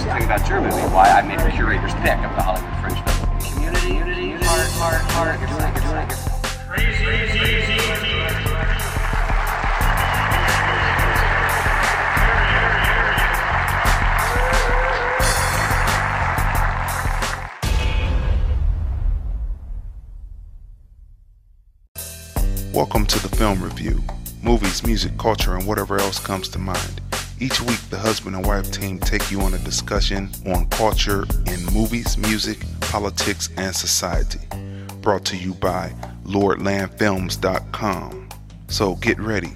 interesting thing about Germany, why I made a curator's pick of the Hollywood Fringe Festival. Community, community, heart, heart, heart. You're doing it, you're doing it. Welcome to the film review. Movies, music, culture, and whatever else comes to mind. Each week, the husband and wife team take you on a discussion on culture in movies, music, politics, and society. Brought to you by LordlandFilms.com. So get ready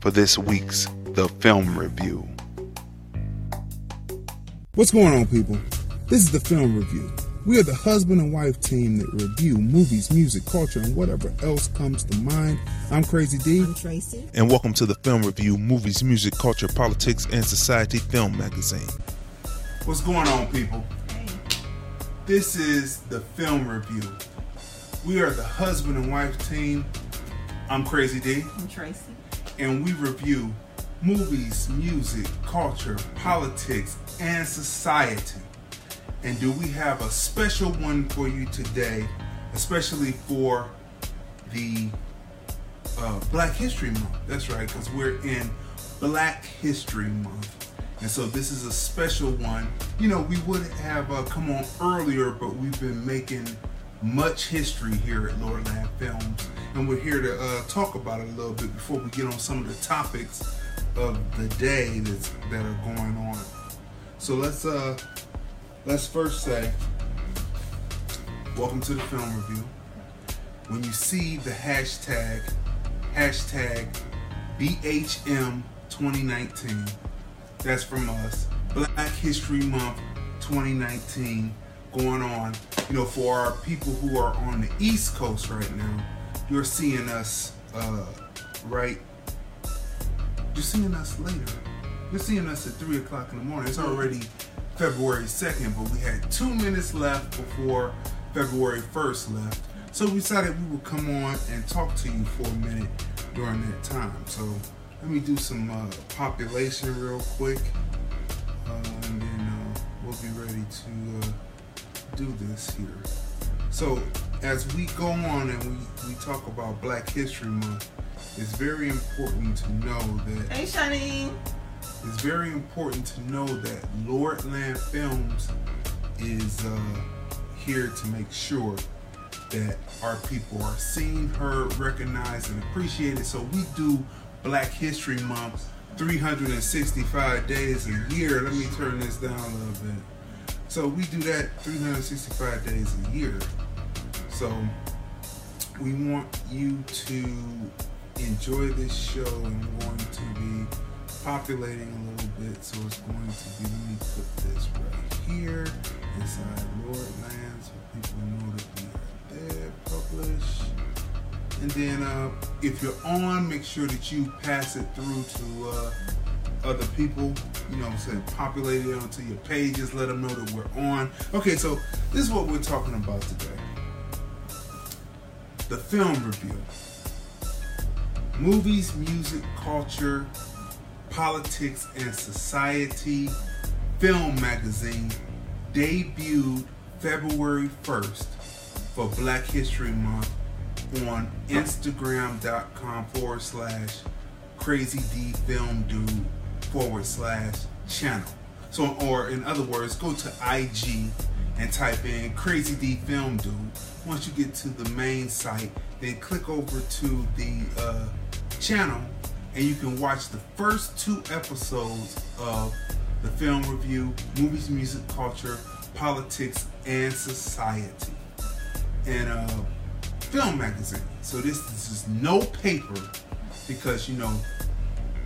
for this week's The Film Review. What's going on, people? This is the film review. We are the husband and wife team that review movies, music, culture, and whatever else comes to mind. I'm Crazy Dee. I'm Tracey. and welcome to the film review movies music culture politics and society film magazine What's going on, people? Hey. This is the film review. We are the husband and wife team. I'm Crazy Dee, I'm Tracey. and we review movies, music, culture, politics, and society. And do we have a special one for you today, especially for the uh, Black History Month? That's right, because we're in Black History Month. And so this is a special one. You know, we would have uh, come on earlier, but we've been making much history here at Lord Lordland Films. And we're here to uh, talk about it a little bit before we get on some of the topics of the day that's, that are going on. So let's uh let's first say welcome to the film review. When you see the hashtag hashtag BHM 2019, that's from us. Black History Month 2019 going on. You know, for our people who are on the East Coast right now, you're seeing us uh, right. You're seeing us later. You're seeing us at three o'clock in the morning. It's already February 2nd, but we had two minutes left before February 1st left. So we decided we would come on and talk to you for a minute during that time. So let me do some uh, population real quick, uh, and then uh, we'll be ready to uh, do this here. So as we go on and we, we talk about Black History Month, it's very important to know that Hey, Shani. It's very important to know that Lordland Films is uh, here to make sure that our people are seen, heard, recognized, and appreciated. So we do Black History Month 365 days a year. Let me turn this down a little bit. So we do that 365 days a year. So we want you to enjoy this show and going to be populating a little bit. So it's going to be, let me put this right here inside Lordland so people know that we are there, publish. And then uh, if you're on, make sure that you pass it through to uh, other people. You know saying? Populate it onto your pages. Let them know that we're on. Okay, so this is what we're talking about today. The film review. Movies, music, culture, politics, and society film magazine debuted February 1st for Black History Month on Instagram.com forward slash crazy D film dude forward slash channel. So, or in other words, go to IG and type in crazy D film dude. Once you get to the main site, then click over to the uh, channel and you can watch the first two episodes of the film review, movies, music, culture, politics, and society. And film magazine. So this, this is no paper because you know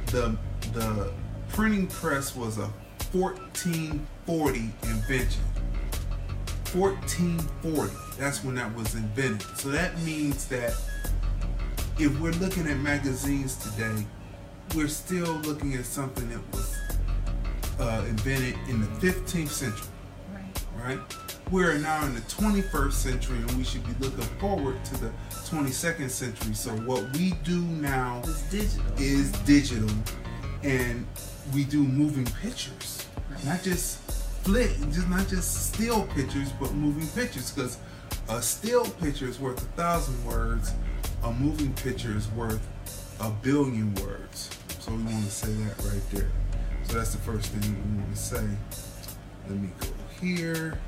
the the printing press was a 1440 invention. 1440. That's when that was invented. So that means that if we're looking at magazines today, we're still looking at something that was uh, invented in the 15th century, right? We're now in the 21st century and we should be looking forward to the 22nd century. So, what we do now digital. is digital and we do moving pictures, not just flick, just not just still pictures, but moving pictures. Because a still picture is worth a thousand words, a moving picture is worth a billion words. So we want to say that right there. So that's the first thing we want to say. Let me go here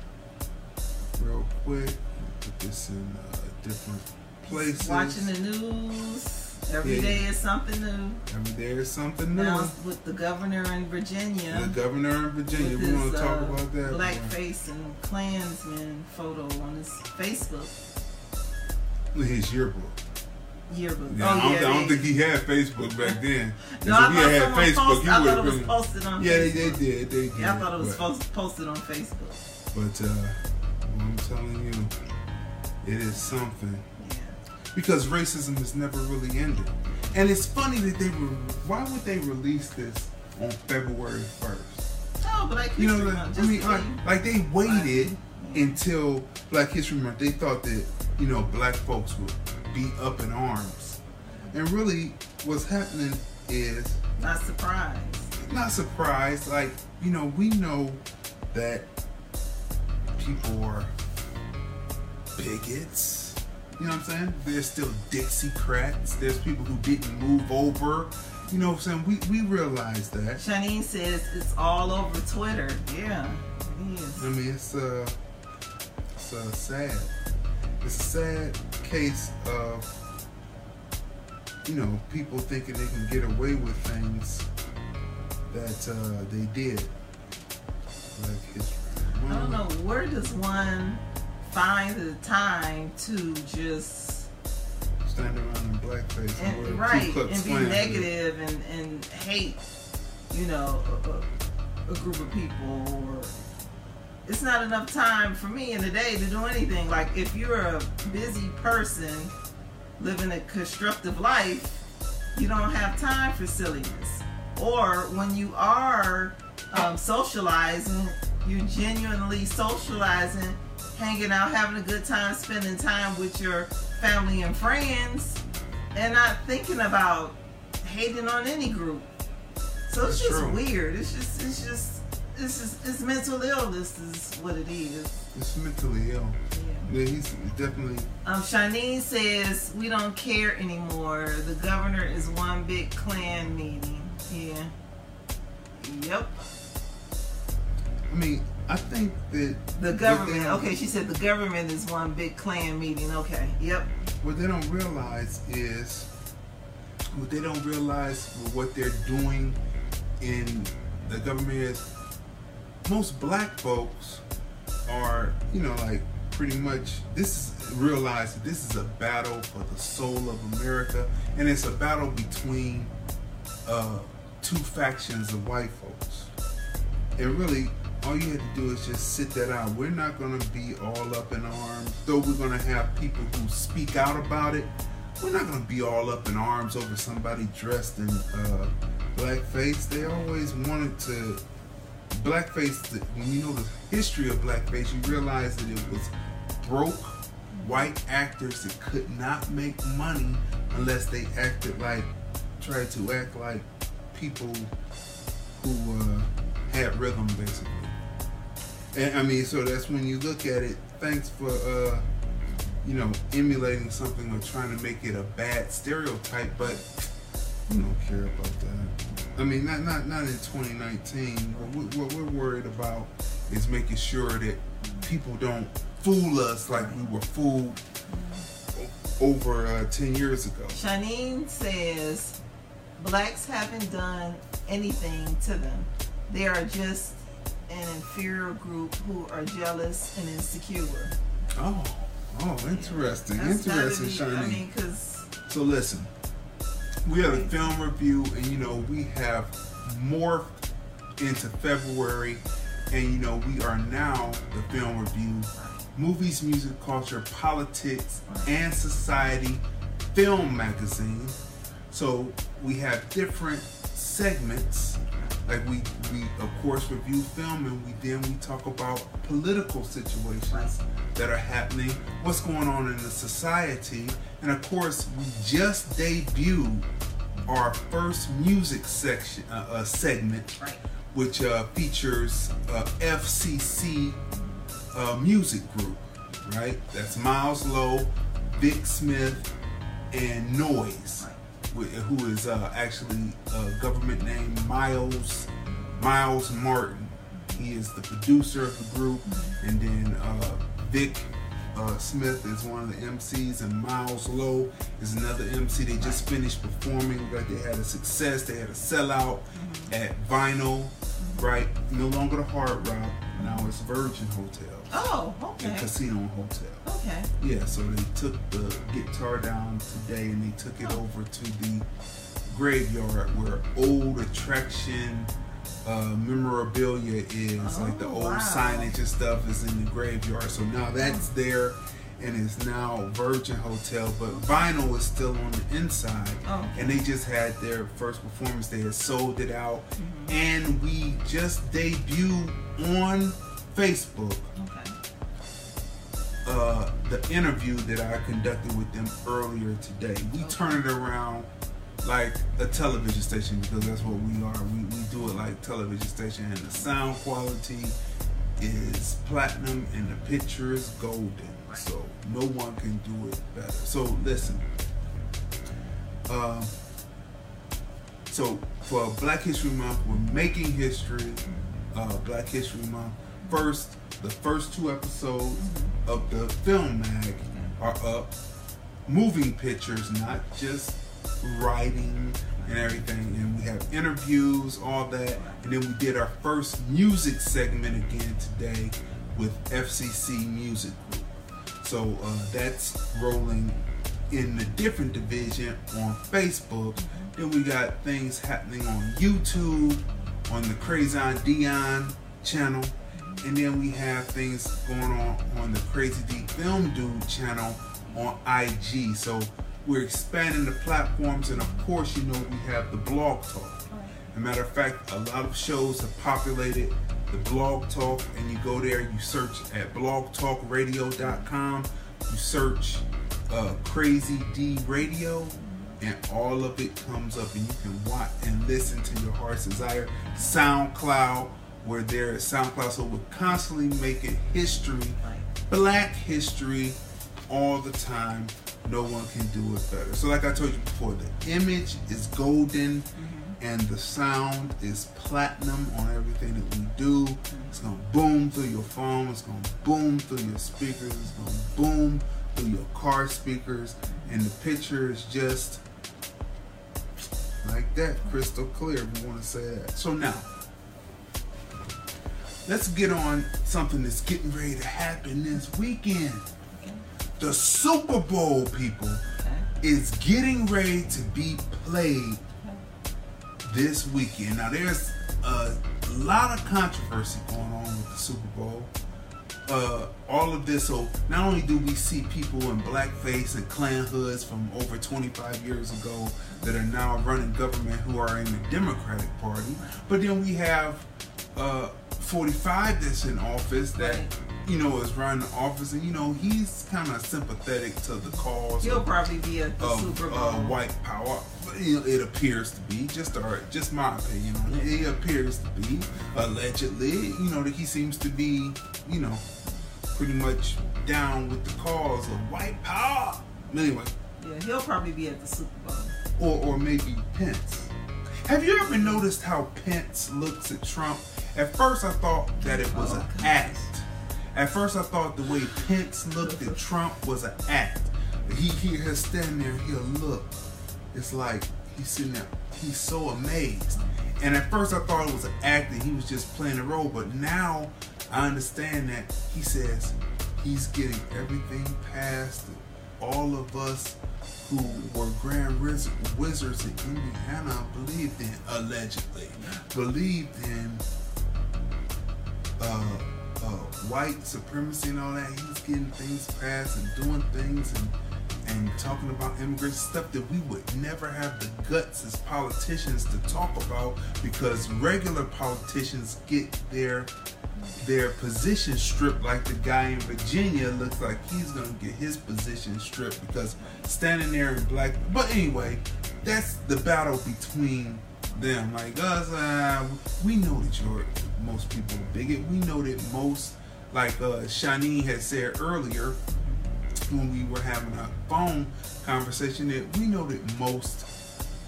real quick. Put this in uh, different places. Watching the news. Every Yeah. day is something new. Every day is something new. Now with the governor in Virginia. The governor in Virginia. with We want to talk uh, about that. Blackface and Klansman photo on his Facebook His yearbook. Yearbook. Yeah, oh, I, don't, yeah, I don't think he had Facebook back then. No, I if he thought had Facebook, I would thought have it was been. posted on Yeah, they, Facebook. they did. They did. Yeah, I thought it was but, posted on Facebook. But uh, well, I'm telling you, it is something. Yeah. because racism has never really ended. And it's funny that they were. Why would they release this on February first? Oh, Black History You know, like, I mean, like, like they waited until Black History Month. They thought that you know black folks would be up in arms, and really, what's happening is Not surprised. not surprised. Like you know, we know that people are bigots. You know what I'm saying? There's still Dixiecrats. There's people who didn't move over. You know what I'm saying? We we realize that. Shanine says it's all over Twitter. Yeah, it is. I mean, it's uh, it's uh, sad. It's a sad case of you know people thinking they can get away with things that uh, they did. Like history. I don't know where does one find the time to just Stand around in blackface and, and right and be negative and and hate, you know, a, a, a group of people or. It's not enough time for me in the day to do anything. Like if you're a busy person living a constructive life, you don't have time for silliness. Or when you are um, socializing, you're genuinely socializing, hanging out, having a good time, spending time with your family and friends, and not thinking about hating on any group. So it's That's just true. weird. It's just, it's just, it's just, it's mental illness is what it is. It's mentally ill. Yeah. Yeah, he's definitely. Um, Shanine says we don't care anymore. The governor is one big Klan meeting. Yeah. Yep. I mean, I think that The government. they- Okay, she said the government is one big Klan meeting. Okay. Yep. What they don't realize is what they don't realize what they're doing in the government is most black folks are, you know, like pretty much this is realize that this is a battle for the soul of America and it's a battle between uh, two factions of white folks. And really, all you have to do is just sit that out. We're not going to be all up in arms, though we're going to have people who speak out about it. We're not going to be all up in arms over somebody dressed in uh, blackface. They always wanted to. Blackface, when you know the history of blackface, you realize that it was broke white actors that could not make money unless they acted like, tried to act like people who uh, had rhythm, basically. And I mean, so that's when you look at it. Thanks for, uh, you know, emulating something or trying to make it a bad stereotype, but we don't care about that. I mean, not not not in 2019. What, we, what we're worried about is making sure that people don't fool us like we were fooled over uh, 10 years ago. Shanine says blacks haven't done anything to them. They are just an inferior group who are jealous and insecure. Oh, oh, interesting, That's interesting, be- Shani. I mean, So listen, we have a film review, and you know we have morphed into February, and you know we are now the film review, movies, music, culture, politics, and society film magazine. So we have different segments. Like we, we of course review film, and we then we talk about political situations that are happening, what's going on in the society, and of course we just debuted our first music section uh, uh, segment, Right. which uh, features uh, FCC uh, music group, right? That's Miles Lowe, Vic Smith, and Noise, wh- who is uh, actually a government name Miles Miles Martin. He is the producer of the group, and then uh, Vic uh, Smith is one of the MCs, and Miles Lowe is another MC. They just finished performing. They had a success. They had a sellout at Vinyl, right? No longer the Hard Rock. Now it's Virgin Hotel Oh, okay. Casino and Hotel. Okay. Yeah, so they took the guitar down today and they took it over to the graveyard where old attraction uh, memorabilia is, like the Oh, old wow. signage and stuff is in the graveyard. So now that's there and it's now Virgin Hotel, but vinyl is still on the inside. Oh. And they just had their first performance. They had sold it out, Mm-hmm. and we just debuted on Facebook Okay. uh, the interview that I conducted with them earlier today. We turn it around like a television station because that's what we are. We, we do it like television station, and the sound quality is platinum, and the picture is golden. So no one can do it better. So listen. Um, so for Black History Month, we're making history. Uh, Black History Month. First, the first two episodes of the film mag are up. Moving pictures, not just writing and everything. And we have interviews, all that. And then we did our first music segment again today with FCC Music Group. So uh, that's rolling in the different division on Facebook. Then we got things happening on YouTube, on the Crazon Dion channel, and then we have things going on on the Crazy D Film Dude channel on IG. So we're expanding the platforms, and of course, you know we have the Blog Talk. As a matter of fact, a lot of shows have populated the Blog Talk, and you go there, you search at blogtalkradio.com, you search uh, Crazy D Radio, and all of it comes up, and you can watch and listen to your heart's desire. SoundCloud, where there is SoundCloud, so we're constantly making history, black history, all the time. No one can do it better. So, like I told you before, the image is golden mm-hmm. and the sound is platinum on everything that we do. It's gonna boom through your phone, it's gonna boom through your speakers, it's gonna boom through your car speakers, and the picture is just like that, crystal clear, if you wanna say that. So, now, let's get on something that's getting ready to happen this weekend. The Super Bowl, people, is getting ready to be played this weekend. Now, there's a lot of controversy going on with the Super Bowl. Uh, all of this, so not only do we see people in blackface and Klan hoods from over 25 years ago that are now running government who are in the Democratic Party, but then we have uh, 45 that's in office that you know is running the office, and you know he's kind of sympathetic to the cause He'll of probably be at the of Super Bowl. uh, white power. It, it appears to be just our, just my opinion. on it. It appears to be allegedly, you know, that he seems to be, you know, pretty much down with the cause of white power. Anyway, Yeah, he'll probably be at the Super Bowl. or or maybe Pence. Have you ever noticed how Pence looks at Trump? At first, I thought that it was an act. At first, I thought the way Pence looked at Trump was an act. He he has stand there, he'll look. It's like he's sitting there, he's so amazed. And at first, I thought it was an act and he was just playing a role. But now, I understand that he says he's getting everything past all of us who were grand Wiz- wizards in Indiana believed in, allegedly, believed in uh, uh, white supremacy and all that. He's getting things passed and doing things and and talking about immigrants, stuff that we would never have the guts as politicians to talk about because regular politicians get their their position stripped like the guy in Virginia looks like he's gonna get his position stripped because standing there in black but anyway, that's the battle between them. Like us, uh, we know that you're most people bigot. We know that most, like uh, had said earlier when we were having a phone conversation, that we know that most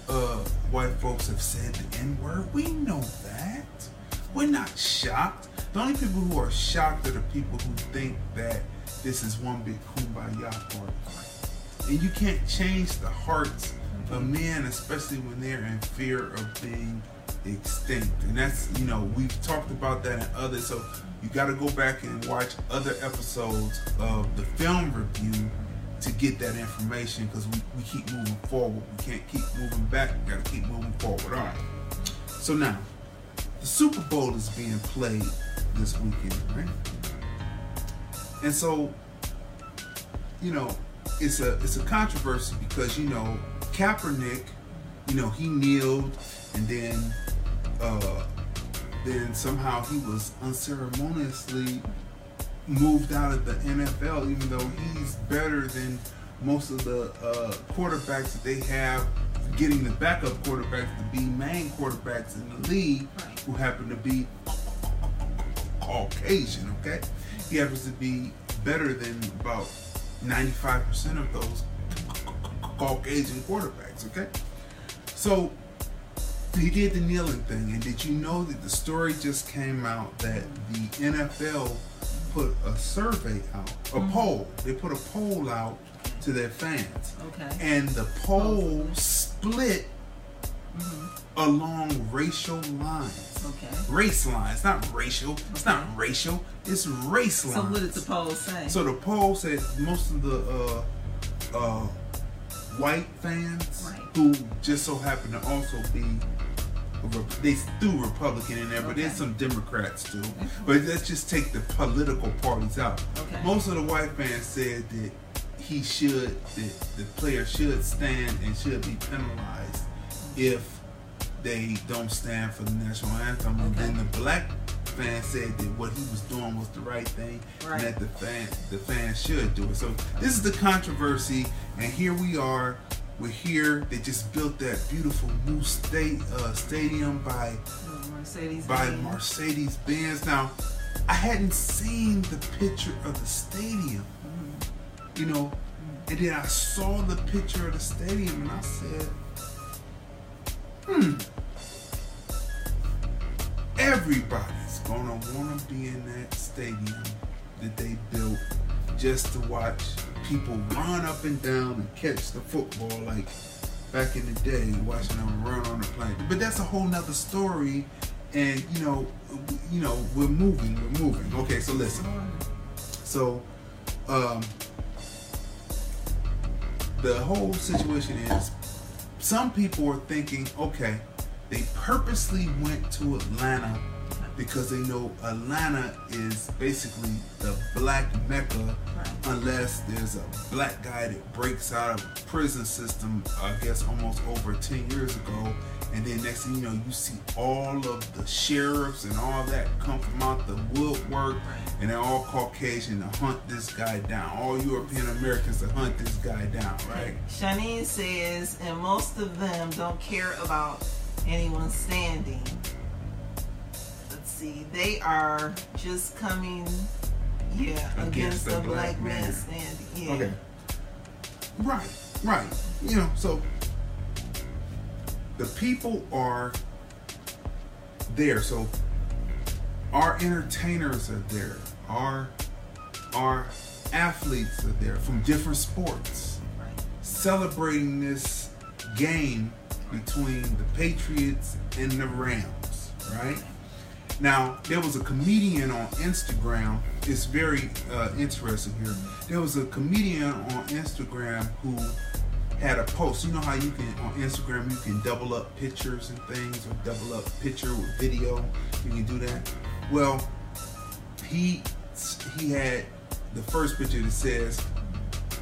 uh, white folks have said the N word. We know that. We're not shocked. The only people who are shocked are the people who think that this is one big kumbaya party. And you can't change the hearts of men, especially when they're in fear of being extinct. And that's, you know, we've talked about that in others. So you got to go back and watch other episodes of the film review to get that information because we, we keep moving forward. We can't keep moving back. We got to keep moving forward. All right. So now, the Super Bowl is being played this weekend, right? And so, you know, it's a it's a controversy because you know Kaepernick, you know, he kneeled and then uh then somehow he was unceremoniously moved out of the NFL, even though he's better than most of the uh, quarterbacks that they have, getting the backup quarterbacks to be main quarterbacks in the league, who happen to be Caucasian. Okay, he happens to be better than about 95% of those Caucasian quarterbacks. Okay, so he did the kneeling thing, and did you know that the story just came out that the NFL put a survey out, a poll. They put a poll out to their fans, Okay. and the poll split along racial lines. Okay. Race lines, not racial. It's not racial. It's race lines. So what did the poll say? So the poll said most of the uh, uh, white fans Right. who just so happen to also be they threw Republican in there, but there's some Democrats too. But let's just take the political parties out. Okay. Most of the white fans said that he should, that the player should stand and should be penalized if they don't stand for the national anthem. And then the black fans said that what he was doing was the right thing Right. and that the fan the fans should do it. So this is the controversy, and here we are. We're here. They just built that beautiful new state uh, stadium by Mercedes. by Benz. Mercedes Benz. Now, I hadn't seen the picture of the stadium, you know, and then I saw the picture of the stadium and I said, hmm, everybody's gonna wanna be in that stadium that they built just to watch people run up and down and catch the football like back in the day, watching them run on the plane. But that's a whole nother story. And you know, you know, we're moving, we're moving. Okay, so listen. So, um, the whole situation is some people are thinking, okay, they purposely went to Atlanta because they know Atlanta is basically the black mecca Right. unless there's a black guy that breaks out of prison system, I guess almost over 10 years ago. And then next thing you know, you see all of the sheriffs and all that come from out the woodwork, and they're all Caucasian to hunt this guy down. All European Americans to hunt this guy down, right? Shanine says, and most of them don't care about anyone standing. See, they are just coming, yeah, against, the, black, man standing. Yeah. Okay. Right, right. You know, so the people are there. So our entertainers are there. Our our athletes are there from different sports Right. celebrating this game between the Patriots and the Rams, right? Now, there was a comedian on Instagram. It's very uh, interesting here. There was a comedian on Instagram who had a post. You know how you can on Instagram you can double up pictures and things, or double up picture with video. You can do that. Well, he he had the first picture that says,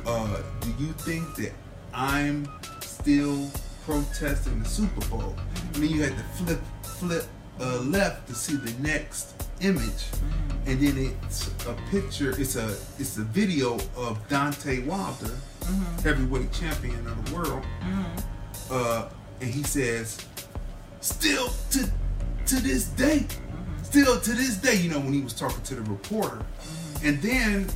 uh, "Do you think that I'm still protesting the Super Bowl?" And then you had to flip flip uh, left to see the next image, and then it's a picture. It's a it's a video of Deontay Wilder, heavyweight champion of the world, uh, and he says, still to to this day, still to this day, you know, when he was talking to the reporter, and then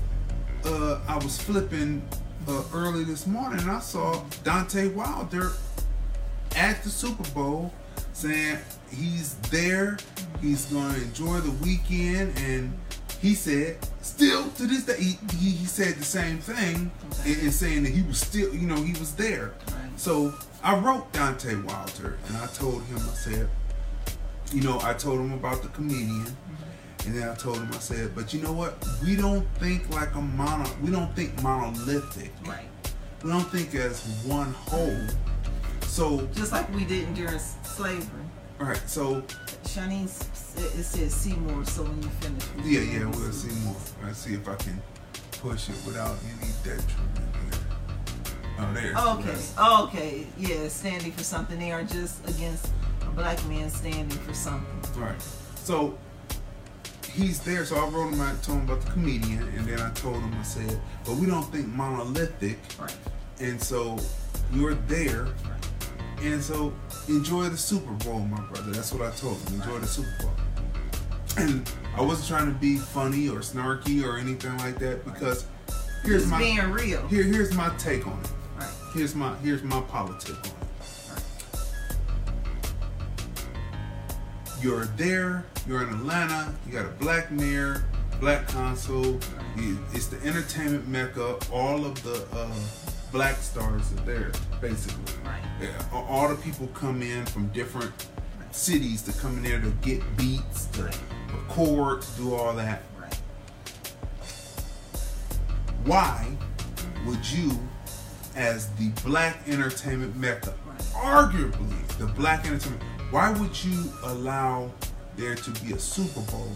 uh, I was flipping uh, early this morning, and I saw Deontay Wilder at the Super Bowl saying he's there, he's to enjoy the weekend, and he said, still to this day, he, he, he said the same thing Okay. and, and saying that he was still, you know, he was there. Right. So I wrote Deontay Wilder, and I told him, I said, you know, I told him about the comedian, mm-hmm. and then I told him, I said, but you know what? We don't think like a mono, we don't think monolithic. Right. We don't think as one whole. So, Just like we didn't during slavery. All right, so Shanice, it says Seymour, so when you finish. yeah, yeah, we'll see more. Let's see if I can push it without any detriment. Oh, there's Oh, Okay, okay, yeah, standing for something. They are just against a black man standing for something. All right. So he's there. So I wrote him. I told him about the comedian, and then I told him. I said, "But we don't think monolithic, Right, and so you're there, right. and so enjoy the Super Bowl, my brother." That's what I told him. Enjoy the Super Bowl. And I wasn't trying to be funny or snarky or anything like that because here's Just my being real. here here's my take on it. Right, Here's my here's my politic on it. right. you're there, you're in Atlanta, you got a black mayor, black consul, you- it's the entertainment mecca, all of the uh, black stars are there, basically. Right. Yeah, all- the people come in from different cities to come in there to get beats, to record, to do all that. Right. Why would you, as the black entertainment mecca, Right. arguably the black entertainment, why would you allow there to be a Super Bowl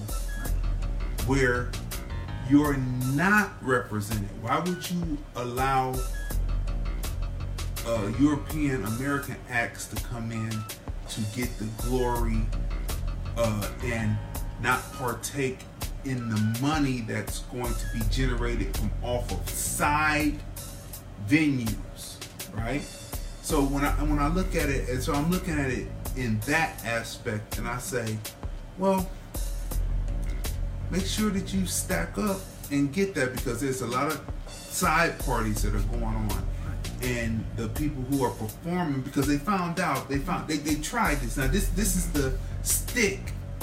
where you're not represented? Why would you allow uh, European American acts to come in to get the glory uh, and not partake in the money that's going to be generated from off of side venues, right? So when I when I look at it, and so I'm looking at it in that aspect, and I say, well, make sure that you stack up and get that because there's a lot of side parties that are going on and the people who are performing because they found out they found they, they tried this. Now this this is the stick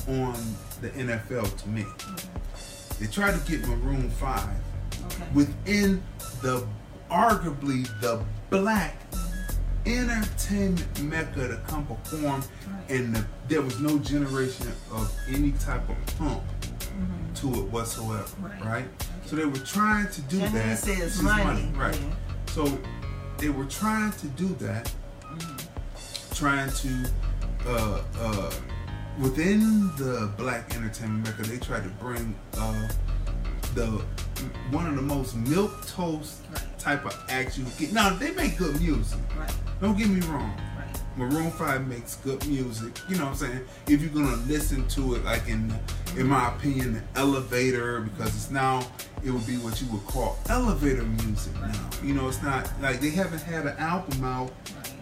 on the NFL to me. They tried to get Maroon 5 Okay. within the arguably the black mm-hmm. entertainment mecca to come perform Right. and the, there was no generation of any type of pump mm-hmm. to it whatsoever right, Right. so they were trying to do Janine that. says is money, right. Yeah. so they were trying to do that trying to uh uh within the black entertainment mecca they tried to bring uh the one of the most milk toast Right. type of acts you get now they make good music Right. don't get me wrong. Maroon 5 makes good music. You know what I'm saying? If you're gonna listen to it like in in my opinion, the elevator, because it's now it would be what you would call elevator music now. You know, it's not like they haven't had an album out.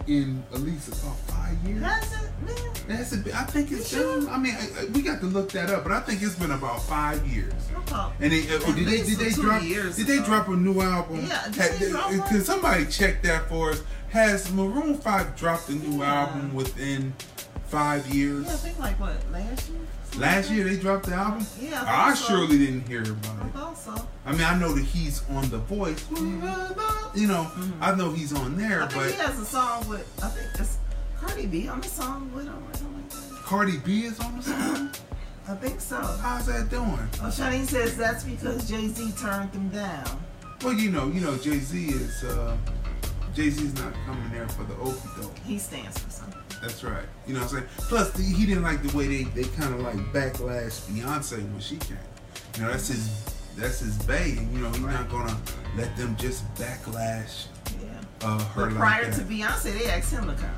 In at least about five years. Has it, man? That's a I think it's You sure? I mean, I, I- we got to look that up, but I think it's been about five years. Thought- And they, uh, did they did they drop years did they drop a new album? Yeah, did Had- they? Can somebody check that for us? Has Maroon Five dropped a new Yeah. album within five years? Yeah, I think like what last year. Last year they dropped the album. Yeah, I I, so. surely didn't hear about it. thought so. I mean, I know that he's on The Voice. You know, I know he's on there, Mm-hmm. I think but he has a song with. I think it's Cardi B on the song with him or something like that. Cardi B is on the song. I think so. How's that doing? Oh, Shanice says that's because Jay Z turned them down. Well, you know, you know, Jay Z is uh, Jay Z's not coming there for the okie doke. He stands for something. That's right. You know what I'm saying? Plus, the, he didn't like the way they, they kind of like backlash Beyonce when she came. You know, that's his that's his bae, and you know he's not gonna let them just backlash Yeah. uh, her But like prior that. to Beyonce, they asked him to come.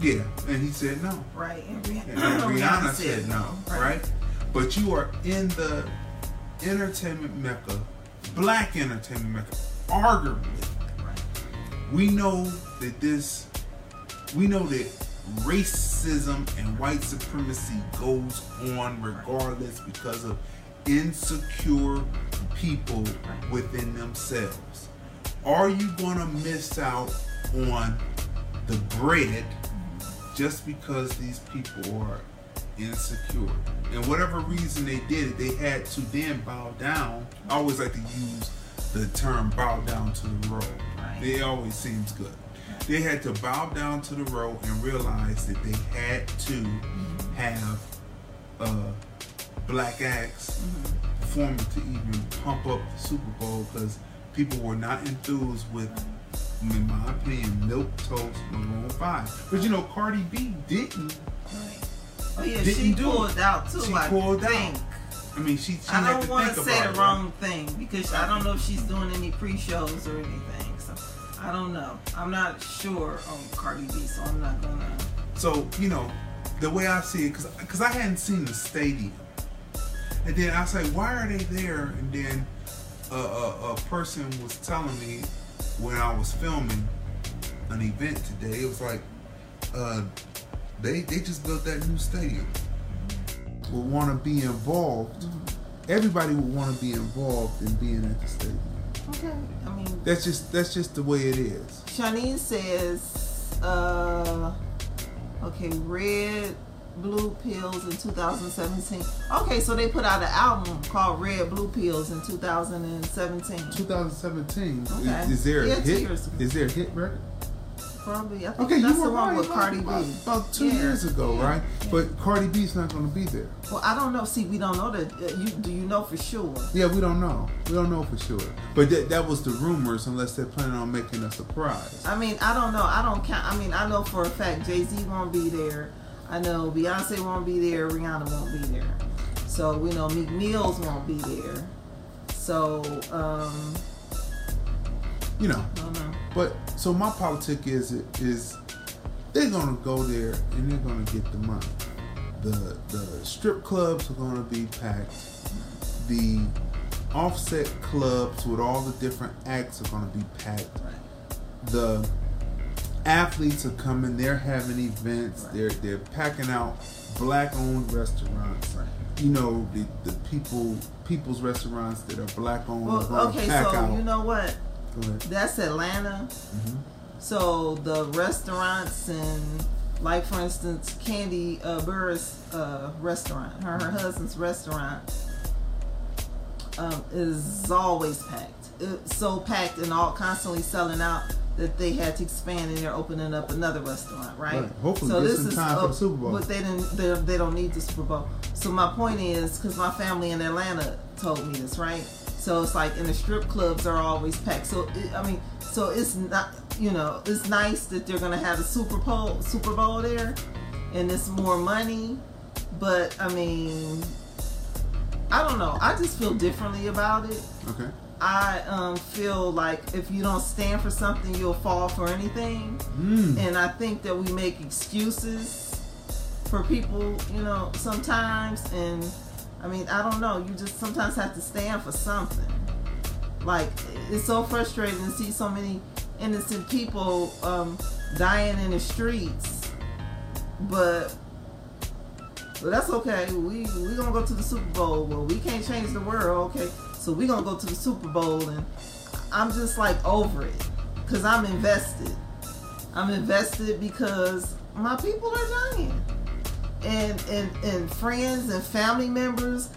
yeah, and he said no. Right. And, Rih- And Rihanna said no, right? But you are in the entertainment mecca, black entertainment mecca, arguably. Right. we know that this we know that racism and white supremacy goes on regardless because of insecure people within themselves. Are you going to miss out on the bread just because these people are insecure? And whatever reason they did it, they had to then bow down. I always like to use the term bow down to the road. It always seems good. They had to bow down to the road and realize that they had to have uh, black acts performing to even pump up the Super Bowl because people were not enthused with, in my opinion, milk toast Maroon Five. But you know, Cardi B didn't. Right. Oh yeah, Didn't she do it. out too. She I pulled out. I mean, she. she I don't want to say the wrong thing because I don't know if she's doing any pre-shows or anything. I don't know. I'm not sure on Cardi B, so I'm not gonna. So you know, the way I see it, because because I hadn't seen the stadium, and then I say, why are they there? And then a, a, a person was telling me when I was filming an event today, it was like, uh, they they just built that new stadium. Would want to be involved. Everybody would want to be involved in being at the stadium. Okay. I mean, That's just that's just the way it is. Shanine says, uh, okay, red, blue pills in 2017. Okay, so they put out an album called Red Blue Pills in 2017. 2017. Okay. Is, is there a hit? Is there a hit record? Probably. I think Okay, that's you were the one right with Cardi B. about two Yeah, years ago, yeah, right? yeah. But Cardi B's not going to be there. Well, I don't know. See, we don't know that. Uh, you do you know for sure? Yeah, we don't know. We don't know for sure. But that that was the rumors, unless they're planning on making a surprise. I mean, I don't know. I don't count. I mean, I know for a fact Jay Z won't be there. I know Beyonce won't be there. Rihanna won't be there. So we know Meek Mills won't be there. So um, You know. Oh, Don't. But so my politic is is they're gonna go there and they're gonna get the money. The the strip clubs are gonna be packed. The offset clubs with all the different acts are gonna be packed. The athletes are coming. They're having events. They're they're packing out black owned restaurants. Right. You know the the people people's restaurants that are black owned. are Well, gonna okay, pack so out. you know what? Ahead. That's Atlanta. Mhm. So the restaurants and, like for instance, Kandi uh, Burruss uh, restaurant, her her husband's restaurant, um, is always packed. It's so packed and all constantly selling out that they had to expand and they're opening up another restaurant, right? Right. Hopefully so this is time for uh, the Super Bowl. But they didn't. They, they don't need the Super Bowl. So my point is, because my family in Atlanta told me this, right? So it's like, and the strip clubs are always packed. So it, I mean, so it's not, you know, it's nice that they're gonna have a Super Bowl, Super Bowl there, and it's more money. But I mean, I don't know. I just feel differently about it. Okay. I um, feel like if you don't stand for something, you'll fall for anything. Mm. And I think that we make excuses for people, you know, sometimes. And I mean, I don't know. You just sometimes have to stand for something. Like, it's so frustrating to see so many innocent people um, dying in the streets. But. But that's okay. We we gonna go to the Super Bowl. Well, we can't change the world, okay? So we gonna go to the Super Bowl, and I'm just like over it, cause I'm invested. I'm invested because my people are dying, and and and friends and family members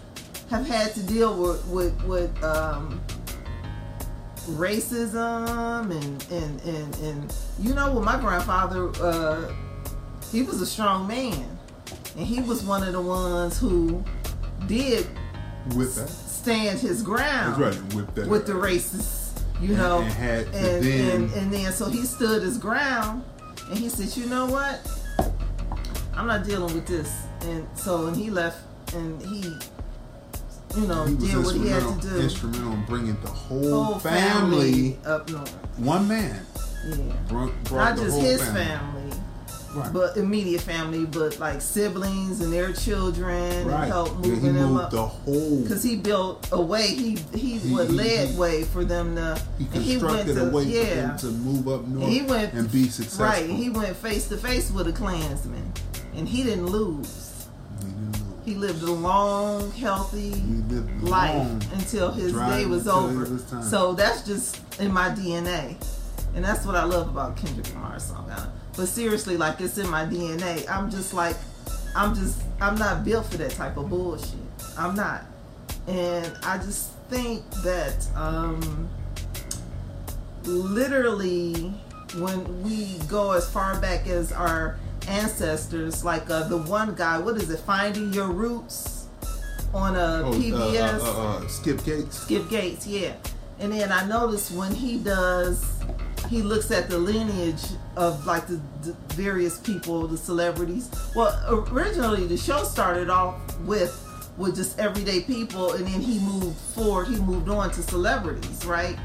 have had to deal with with with um, racism and and and and you know what my grandfather uh, he was a strong man, and he was one of the ones who did With that. stand his ground That's right. With that. with the racists, you know, And had and, then- and and then so he stood his ground, and he said, you know what, I'm not dealing with this, and so and he left, and he, you know, He did what he had to do. instrumental in bringing the whole, Whole family, up north, one man, yeah, brought, brought not just his family. family, Right. but immediate family, but like siblings and their children, and Right. help Yeah, moving he them moved up. the whole. Because he built a way, he he, He- he- led he- way for them to. He and he constructed to a way for them to move up north And he went and be successful. Right, he went face to face with a Klansman, and he didn't lose. He didn't lose. He lived a long, healthy He life long. until his day was over. it was time. So that's just in my DNA, and that's what I love about Kendrick Lamar's song. But seriously, like it's in my DNA. I'm just like, I'm just, I'm not built for that type of bullshit. I'm not, and I just think that, um, literally, when we go as far back as our ancestors, like uh, the one guy, what is it, Finding Your Roots on a Oh, uh, PBS. uh, uh, uh, Skip Gates. Skip Gates, yeah. And then I noticed when he does, he looks at the lineage of like the, the various people, the celebrities. Well, originally the show started off with with just everyday people, and then he moved forward. He moved on to celebrities, right?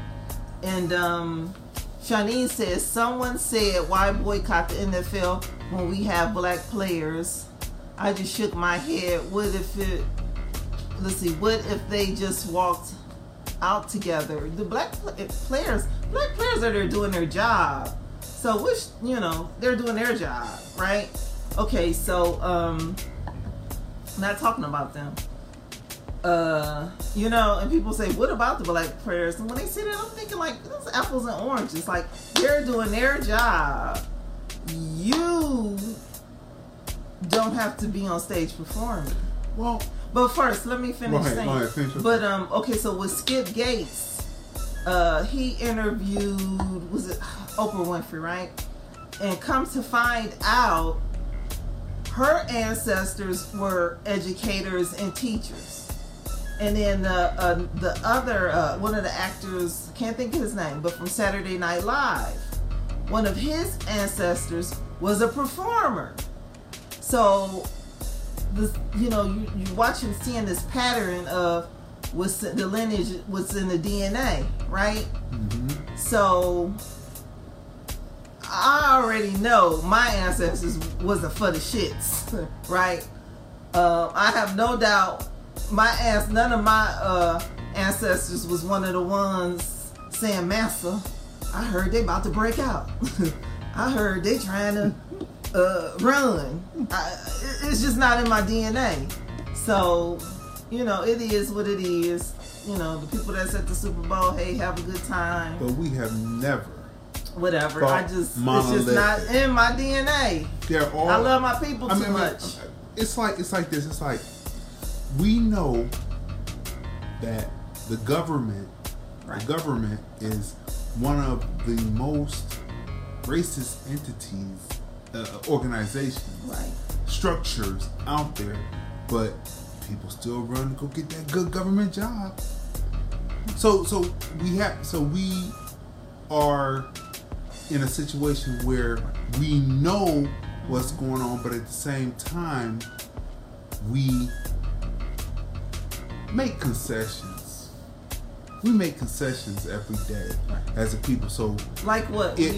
And um, Shanine says someone said, "Why boycott the NFL when we have black players?" I just shook my head. What if it? Let's see. What if they just walked out together? The black players, black players are there doing their job. So which you know they're doing their job, right? Okay, so um, not talking about them. Uh, you know, and people say, "What about the black players?" And when they say that, I'm thinking like, "This is apples and oranges." Like they're doing their job. You don't have to be on stage performing. Well, But first, let me finish ahead, saying. finish but um, okay, so with Skip Gates, uh, he interviewed was it Oprah Winfrey, right? And come to find out, her ancestors were educators and teachers. And then uh, uh, the other uh, one of the actors can't think of his name, but from Saturday Night Live, one of his ancestors was a performer. So this, you know, you, you watching seeing this pattern of what's the lineage, what's in the DNA, right? So I already know my ancestors wasn't for the shits, right? Uh, I have no doubt my ass, none of my uh, ancestors was one of the ones saying, "Massa, I heard they about to break out. I heard they trying to uh, run. I, it's just not in my DNA. So, you know, it is what it is. You know, the people that's at the Super Bowl, hey, have a good time. but we have never. Whatever. I just, it's just not in my DNA. They're all. I love my people I too mean, mean, much. It's like it's like this. It's like we know that the government, Right. the government is one of the most racist entities, uh, organizations, Right. structures out there, but people still run to go get that good government job. So so we have so we are in a situation where we know what's going on, but at the same time, we make concessions. We make concessions every day as a people. So Like what? if,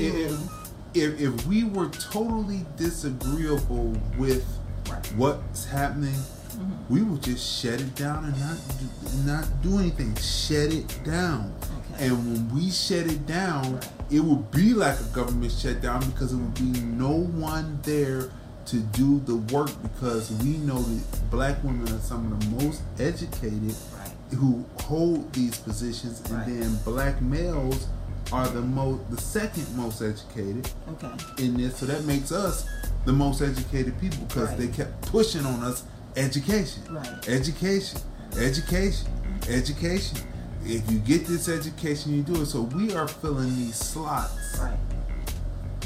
if, if, we were totally disagreeable with Right. what's happening, Mm-hmm. we would just shut it down and not do, not do anything. Shut it down. Okay. And when we shut it down, it would be like a government shutdown because it would be no one there to do the work because we know that black women are some of the most educated Right. Who hold these positions and Right. then black males are the most the second most educated okay. in this so that makes us the most educated people because Right. they kept pushing on us education Right. education education education if you get this education you do it so we are filling these slots Right.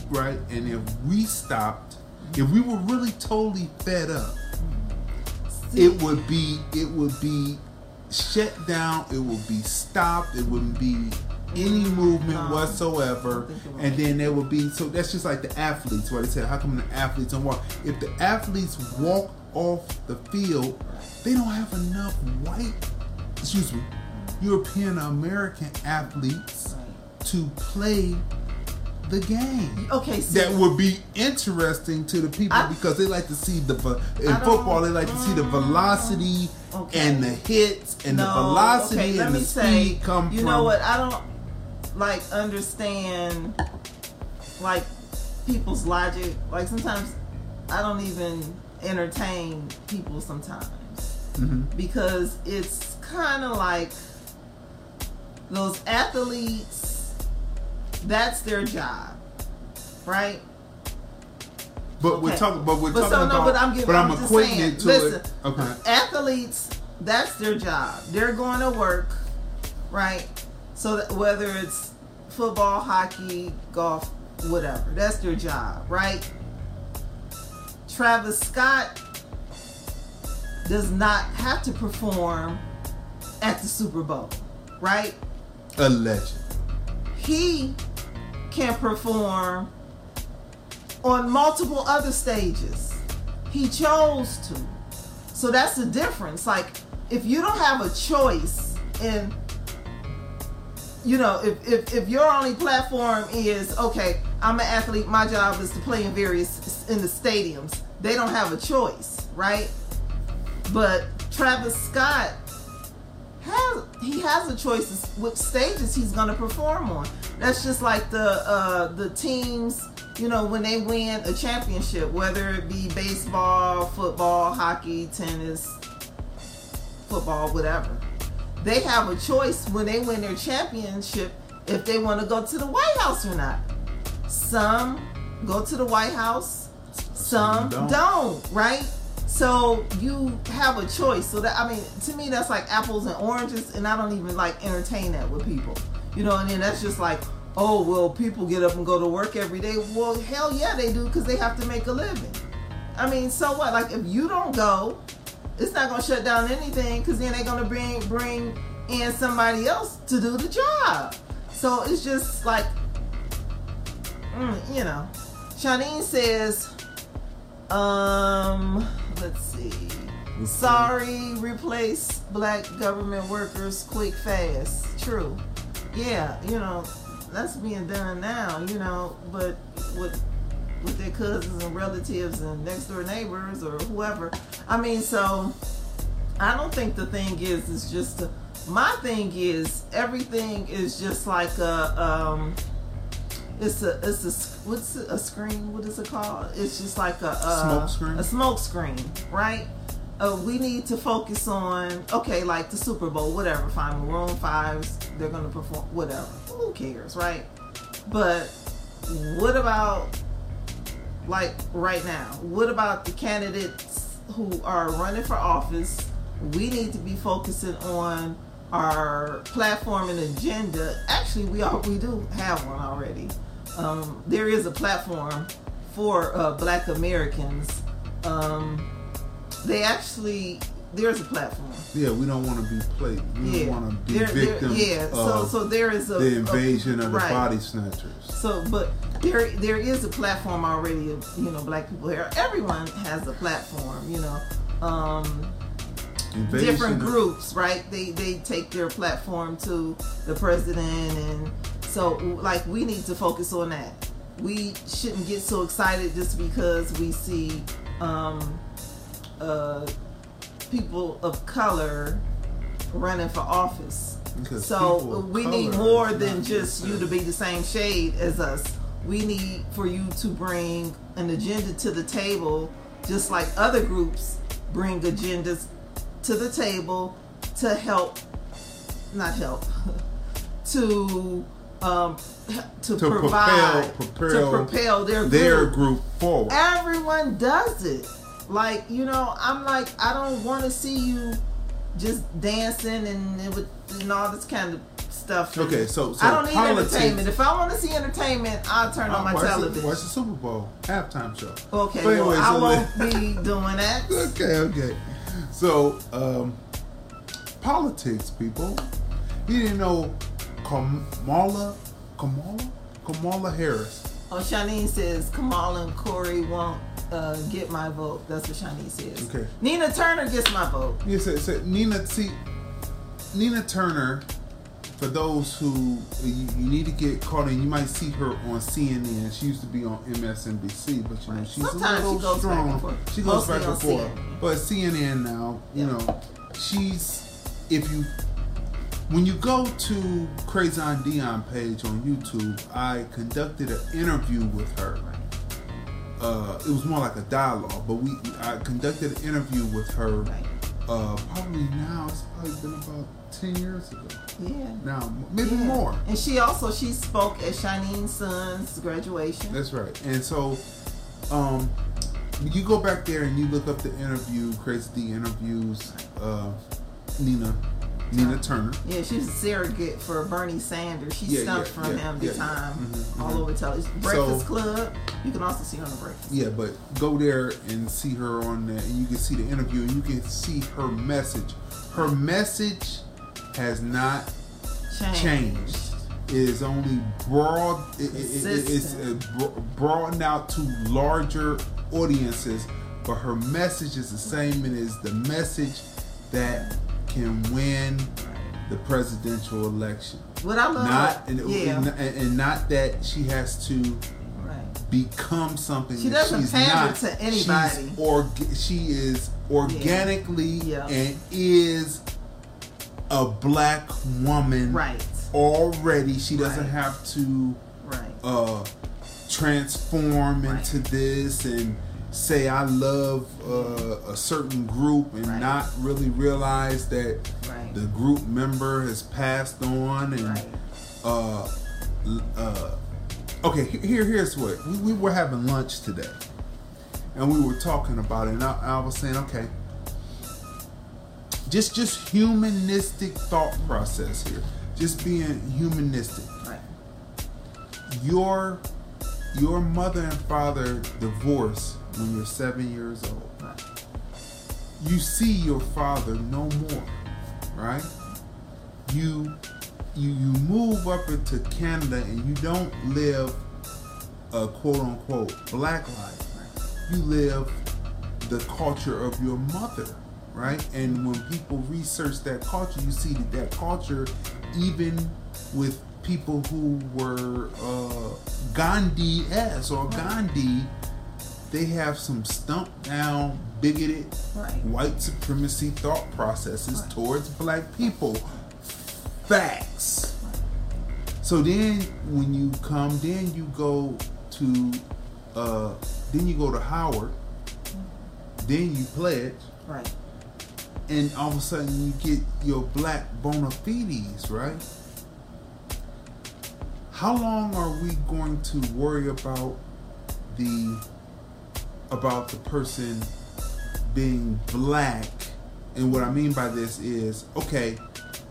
right and if we stopped if we were really totally fed up hmm. See, it would be it would be shut down it would be stopped it wouldn't be any movement No. whatsoever I think it would. and then there would be so that's just like the athletes where they said, how come the athletes don't walk if the athletes walk off the field they don't have enough white excuse me european american athletes to play the game. Okay, see, That would be interesting to the people I- because they like to see the in football. They like to see the velocity Okay. and the hits and the velocity okay, and the me speed say, come you from. know what? I don't like understand like people's logic. Like sometimes I don't even entertain people sometimes Mhm. because it's kind of like those athletes. That's their job, right? But we're talking. But we're But talking so, no, about. but I'm giving- I'm just equating saying, it to listen. it. Okay. athletes that's their job they're going to work right so that whether it's football hockey golf whatever that's their job right travis scott does not have to perform at the super bowl right A legend. he can perform on multiple other stages. He chose to. So that's the difference. Like, if you don't have a choice in, you know, if, if, if your only platform is, okay, I'm an athlete, my job is to play in various, in the stadiums, they don't have a choice, right? But Travis Scott has he has a choice which stages he's going to perform on. That's just like the uh, the teams, you know, when they win a championship, whether it be baseball, football, hockey, tennis, football, whatever. They have a choice when they win their championship if they want to go to the White House or not. Some go to the White House, some don't. don't, right? So you have a choice. So that I mean, to me, that's like apples and oranges, and I don't even like entertain that with people. You know, and then that's just like, oh well, people get up and go to work every day. Well, hell yeah, they do because they have to make a living. I mean, so what? Like if you don't go, it's not gonna shut down anything because then they're gonna bring bring in somebody else to do the job. So it's just like, mm, you know, Shanine says, um, let's see. Sorry, replace black government workers quick, fast. True. Yeah, you know, that's being done now, you know, but with with their cousins and relatives and next door neighbors or whoever. I mean, so I don't think the thing is is just a, my thing is everything is just like a um it's a it's a what's it, a screen what is it called it's just like a, a Smoke screen? a smoke screen right uh, we need to focus on okay like the super bowl whatever fine maroon fives they're gonna perform whatever. Who cares right? But what about like right now? What about the candidates who are running for office? We need to be focusing on our platform and agenda. Actually we are we do have one already. Um, there is a platform for uh, black americans. Um, they actually there's a platform Yeah, we don't want to be played. We yeah don't want to be There- there- victims yeah so so there is a the a- invasion of the right. body snatchers. So, but there there is a platform already of you know black people here. Everyone has a platform, you know. Um, Invasion different groups, right? They they take their platform to the president, and so like we need to focus on that. We shouldn't get so excited just because we see um, uh, people of color running for office. Because So we need more than just you to be the same shade as us. We need for you to bring an agenda to the table, just like other groups bring agendas to the table to help, not help, to um, to, To provide, propel- propel to propel their their group. group forward. Everyone does it. Like you know, I'm like I don't want to see you just dancing and and with and all this kind of stuff. Okay, so- so I don't need politics- entertainment. If I want to see entertainment, I'll turn on my watch, the, television. watch the Super Bowl halftime show. Okay, well, I so won't be doing that. Okay, okay. So, um, politics, people. You didn't know Kamala, Kamala, Kamala Harris. Oh, Shanine says Kamala and Cory won't uh, get my vote. That's what Shanine says. Okay. Nina Turner gets my vote. You said, said Nina. See, Nina Turner for those who you, you need to get caught in, you might see her on CNN. She used to be on MSNBC, but you know she's Sometimes a little she goes strong. She goes Mostly back and forth, CNN. but CNN now, you Yeah. know, she's if you when you go to Crazy on Dion page on YouTube, I conducted an interview with her. Uh, it was more like a dialogue, but we I conducted an interview with her. Uh, probably now it's probably been about ten years ago. Yeah. Now maybe Yeah. more. And she also she spoke at Shinene's son's graduation. That's right. And so, um, you go back there and you look up the interview, Crazy Dee interviews, uh, Nina, Nina Turner. Yeah, she was a surrogate for Bernie Sanders. She Yeah, stumped yeah, from yeah, him yeah. time Mhm, all mhm. over television. Breakfast Club. You can also see her on the Breakfast. Yeah, but go there and see her on there, and you can see the interview, and you can see her message. Her message has not Changed. changed. It is only broad. It, it, it, it's uh, broadened out to larger audiences, but her message is the same. It is the message that can win the presidential election. What I love, Not and, yeah, and, and not that she has to right. become something. She doesn't she's not. to anybody. She's org- she is organically Yeah. and is a black woman Right. already. She doesn't Right. have to Right. uh, transform into this and say I love uh, a certain group and Right. not really realize that Right. the group member has passed on and Right. uh, uh, okay here here's what we, we were having lunch today and we were talking about it and I, I was saying okay just just humanistic thought process here just being humanistic your your mother and father divorce when you're seven years old Right. you see your father no more right? You you you move up into canada and you don't live a quote unquote black life. You live the culture of your mother right? And when people research that culture you see that that culture even with people who were uh, gandhi s or gandhi they have some stumped down bigoted Right. white supremacy thought processes Right. towards black people facts so then when you come then you go to uh then you go to howard then you pledge Right. and all of a sudden you get your black bona fides right how long are we going to worry about the about the person being black. And what i mean by this is okay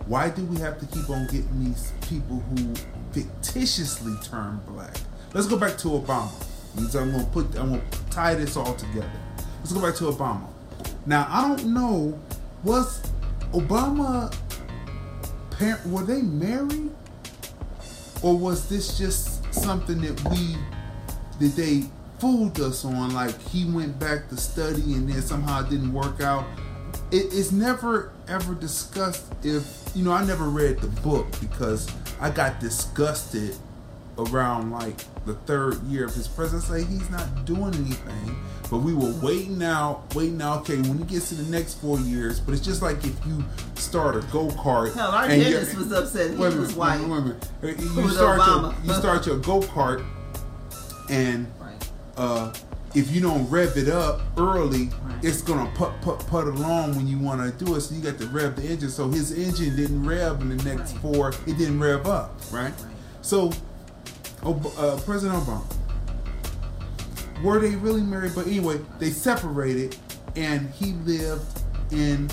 why do we have to keep on getting these people who fictitiously turn black? Let's go back to obama. I'm gonna put i'm gonna tie this all together. Let's go back to obama. Now i don't know was obama parent were they married? Or was this just something that we that they fooled us on like he went back to study and then somehow it didn't work out it, it's never ever discussed if you know i never read the book because i got disgusted around like the third year of his presidency he's not doing anything but we were waiting out waiting out okay when he gets to the next four years but it's just like if you start a go-kart Hell, our dentist was upset. He a minute, was white. wait a minute, wait. You start Obama. your you start your go kart, and. Uh, if you don't rev it up early, it's gonna put put put along when you want to do it. So you got to rev the engine. So his engine didn't rev in the next Right. four. It didn't rev up, right? Right. So, Ob- uh, President Obama, were they really married? But anyway, they separated, and he lived in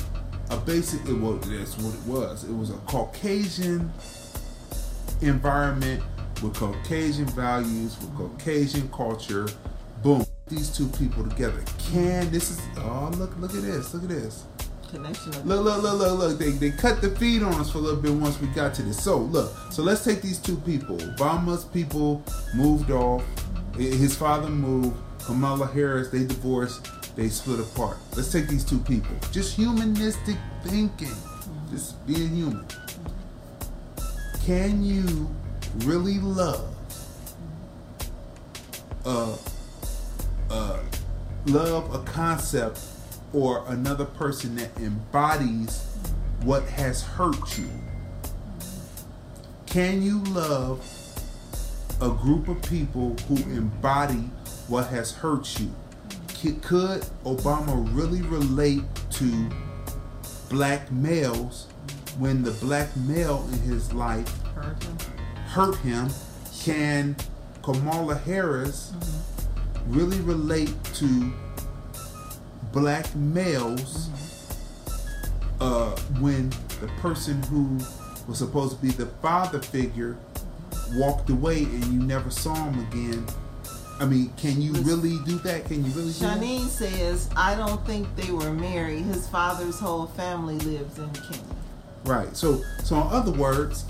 a basic. It was that's what it was. It was a Caucasian environment with Caucasian values, with Caucasian culture. Boom. These two people together. Can this is oh look look at this look at this Connection. Look look look look look they they cut the feed on us for a little bit once we got to this. So look so let's take these two people. Obama's people moved off. His father moved. Kamala Harris they divorced. They split apart. Let's take these two people. Just humanistic thinking. Just being human. can you really love uh, uh, love a concept or another person that embodies what has hurt you? Can you love a group of people who embody what has hurt you? Could Obama really relate to black males when the black male in his life Hurt him. hurt him? Can Kamala Harris really relate to black males uh, when the person who was supposed to be the father figure walked away and you never saw him again? I mean, can you really do that? Can you really? Shanine says, I don't think they were married. His father's whole family lives in Kenya. Right. So, so in other words,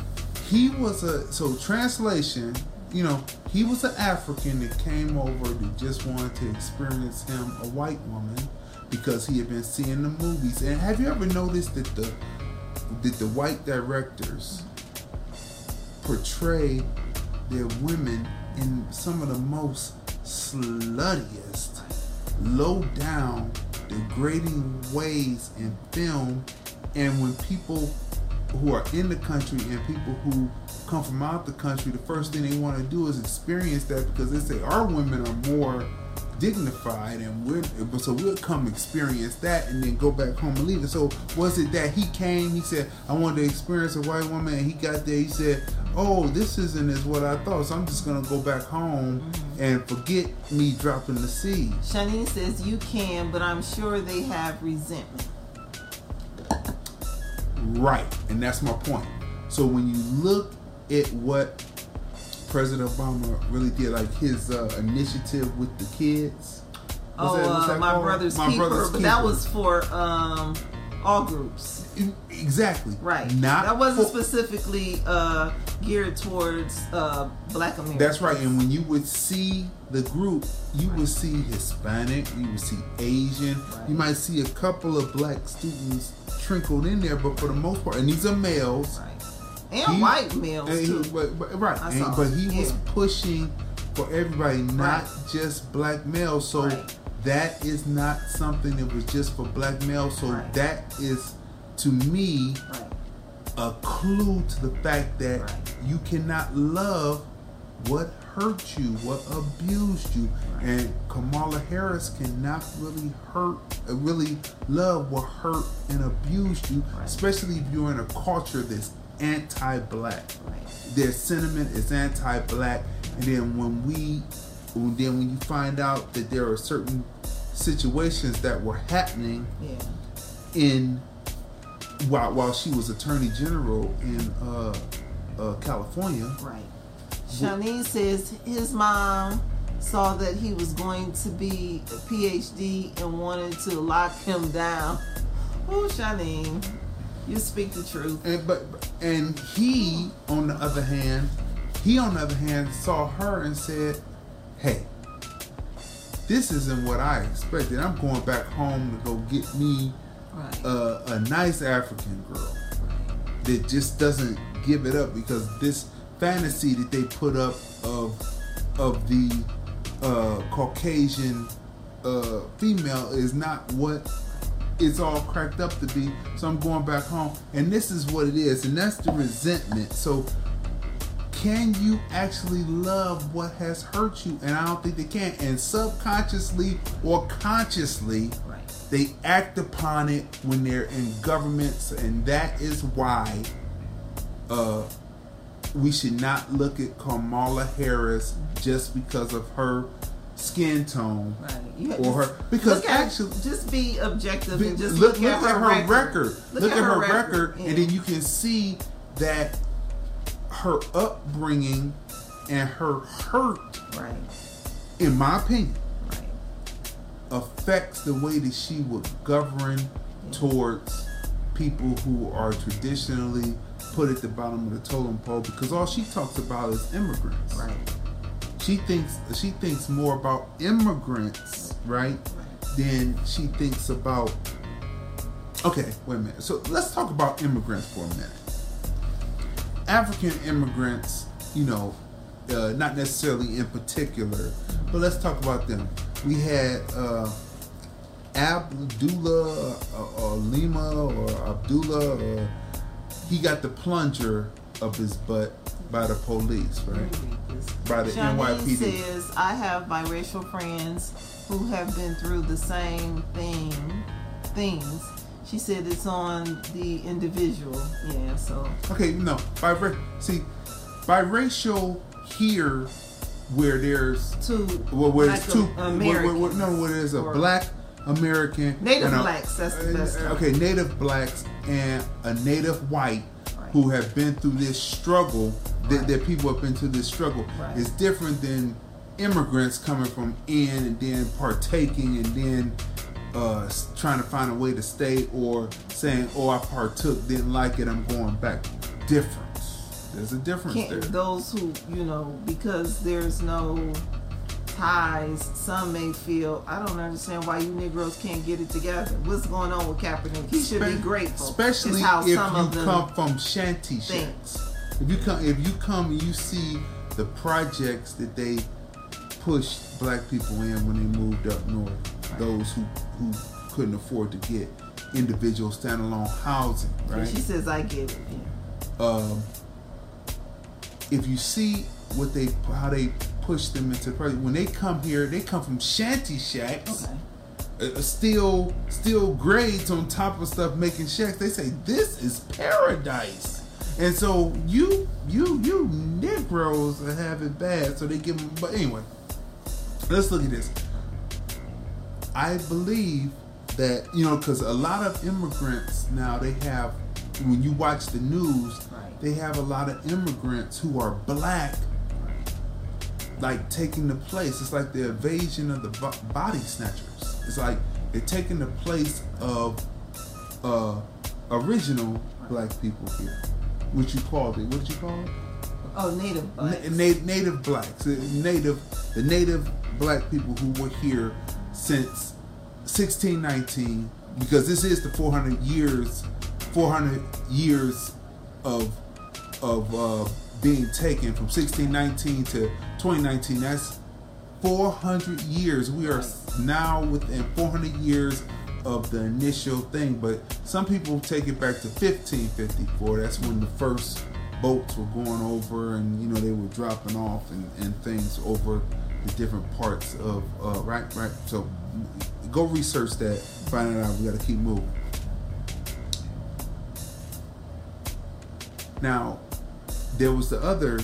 he was a so translation. You know, he was an African that came over that just wanted to experience him a white woman because he had been seeing the movies. And have you ever noticed that the that the white directors portray their women in some of the most sluttiest, low down, degrading ways in film. And when people who are in the country and people who come from out the country, the first thing they want to do is experience that because they say our women are more dignified and we're so we'll come experience that and then go back home and leave it. So was it that he came, he said, I wanted to experience a white woman and he got there, he said, Oh, this isn't as what I thought, so I'm just gonna go back home and forget me dropping the seed. Shanine says, You can, but I'm sure they have resentment. Right, and that's my point. So when you look at what President Obama really did, like his uh, initiative with the kids. what's Oh, that- uh, that my called? brother's My keeper, Brother's but that was for um, all groups. exactly Right. Not that wasn't for- specifically uh, geared towards uh, black Americans. That's right. And when you would see the group, you would see Hispanic, you would see Asian, Right. you might see a couple of black students trickled in there, but for the most part, and these are males. Right. And He- white males, and he- too. but, but- right. And- but he was pushing for everybody, not Right. just black males. So Right. that is not something that was just for black males. So Right. that is, to me, a clue to the fact that you cannot love what hurt you, what abused you, and Kamala Harris cannot really hurt, uh, really love what hurt and abused you, especially if you're in a culture that's anti-black. Their sentiment is anti-black, and then when we, then when you find out that there are certain situations that were happening Yeah. in while while she was attorney general in uh, uh, California. Right. Shanice says his mom saw that he was going to be a PhD and wanted to lock him down. Oh, Shanine, you speak the truth. And but and he on the other hand, he on the other hand saw her and said, "Hey, this isn't what I expected. I'm going back home to go get me Right. a, a nice African girl that just doesn't give it up because this fantasy that they put up of of the uh, Caucasian uh, female is not what it's all cracked up to be. So I'm going back home, and this is what it is, and that's the resentment. So can you actually love what has hurt you? And I don't think they can. And subconsciously or consciously, Right. they act upon it when they're in governments, and that is why uh, we should not look at Kamala Harris just because of her skin tone Right. Or just her because look at- actually just be objective Be- and just look, look, at, look her, record. Look, at, her record, yeah. and then you can see that her upbringing and her hurt, right, in my opinion, right, affects the way that she would govern towards people who are traditionally put at the bottom of the totem pole because all she talks about is immigrants. right, She thinks she thinks more about immigrants, right, than she thinks about. Okay, wait a minute. So let's talk about immigrants for a minute. African immigrants, you know, uh, not necessarily in particular, but let's talk about them. We had uh, Abdullah uh, or Lima or Abdullah, or he got the plunger of his butt by the police, right? By the Shanice NYPD. says, I have biracial friends who have been through the same thing, things. She said it's on the individual. Yeah, so Okay, no, bira- see, biracial here, where there's two well, where there's two, where, where, no, where there's a black American, Native and a- blacks, that's the best term. Okay, native blacks and a native white Right. who have been through this struggle. That, Right. that people have been through this struggle Right. is different than immigrants coming from in and then partaking and then uh, trying to find a way to stay or saying, "Oh, I partook, didn't like it, I'm going back." Difference. There's a difference can't, there. those who you know because there's no ties some may feel i don't understand why you negroes can't get it together what's going on with kaepernick he should be grateful Especially how if some you of them come from shanty shacks. If you come, if you come and you see the projects that they pushed black people in when they moved up north, those who who couldn't afford to get individual standalone housing, right? she says i get it um, if you see what they how they push them into the project when they come here, they come from shanty shacks. Okay. Uh, still still grades on top of stuff making shacks. They say this is paradise and so you you you negroes have it bad so they give them but anyway let's look at this i believe that you know because a lot of immigrants now they have when you watch the news they have a lot of immigrants who are black like taking the place. It's like the invasion of the body snatchers. It's like they're taking the place of uh, original black people here. What you called it? What did you call it? oh native blacks. na- native blacks, native, the native black people who were here since 1619, because this is the 400 years, 400 years of of uh, being taken from 1619 to 2019. That's 400 years. We are now within 400 years of the initial thing, but some people take it back to 1554. That's when the first boats were going over and you know they were dropping off and, and things over the different parts of uh, right right. So go research that. Find it out. We got to keep moving. Now there was the other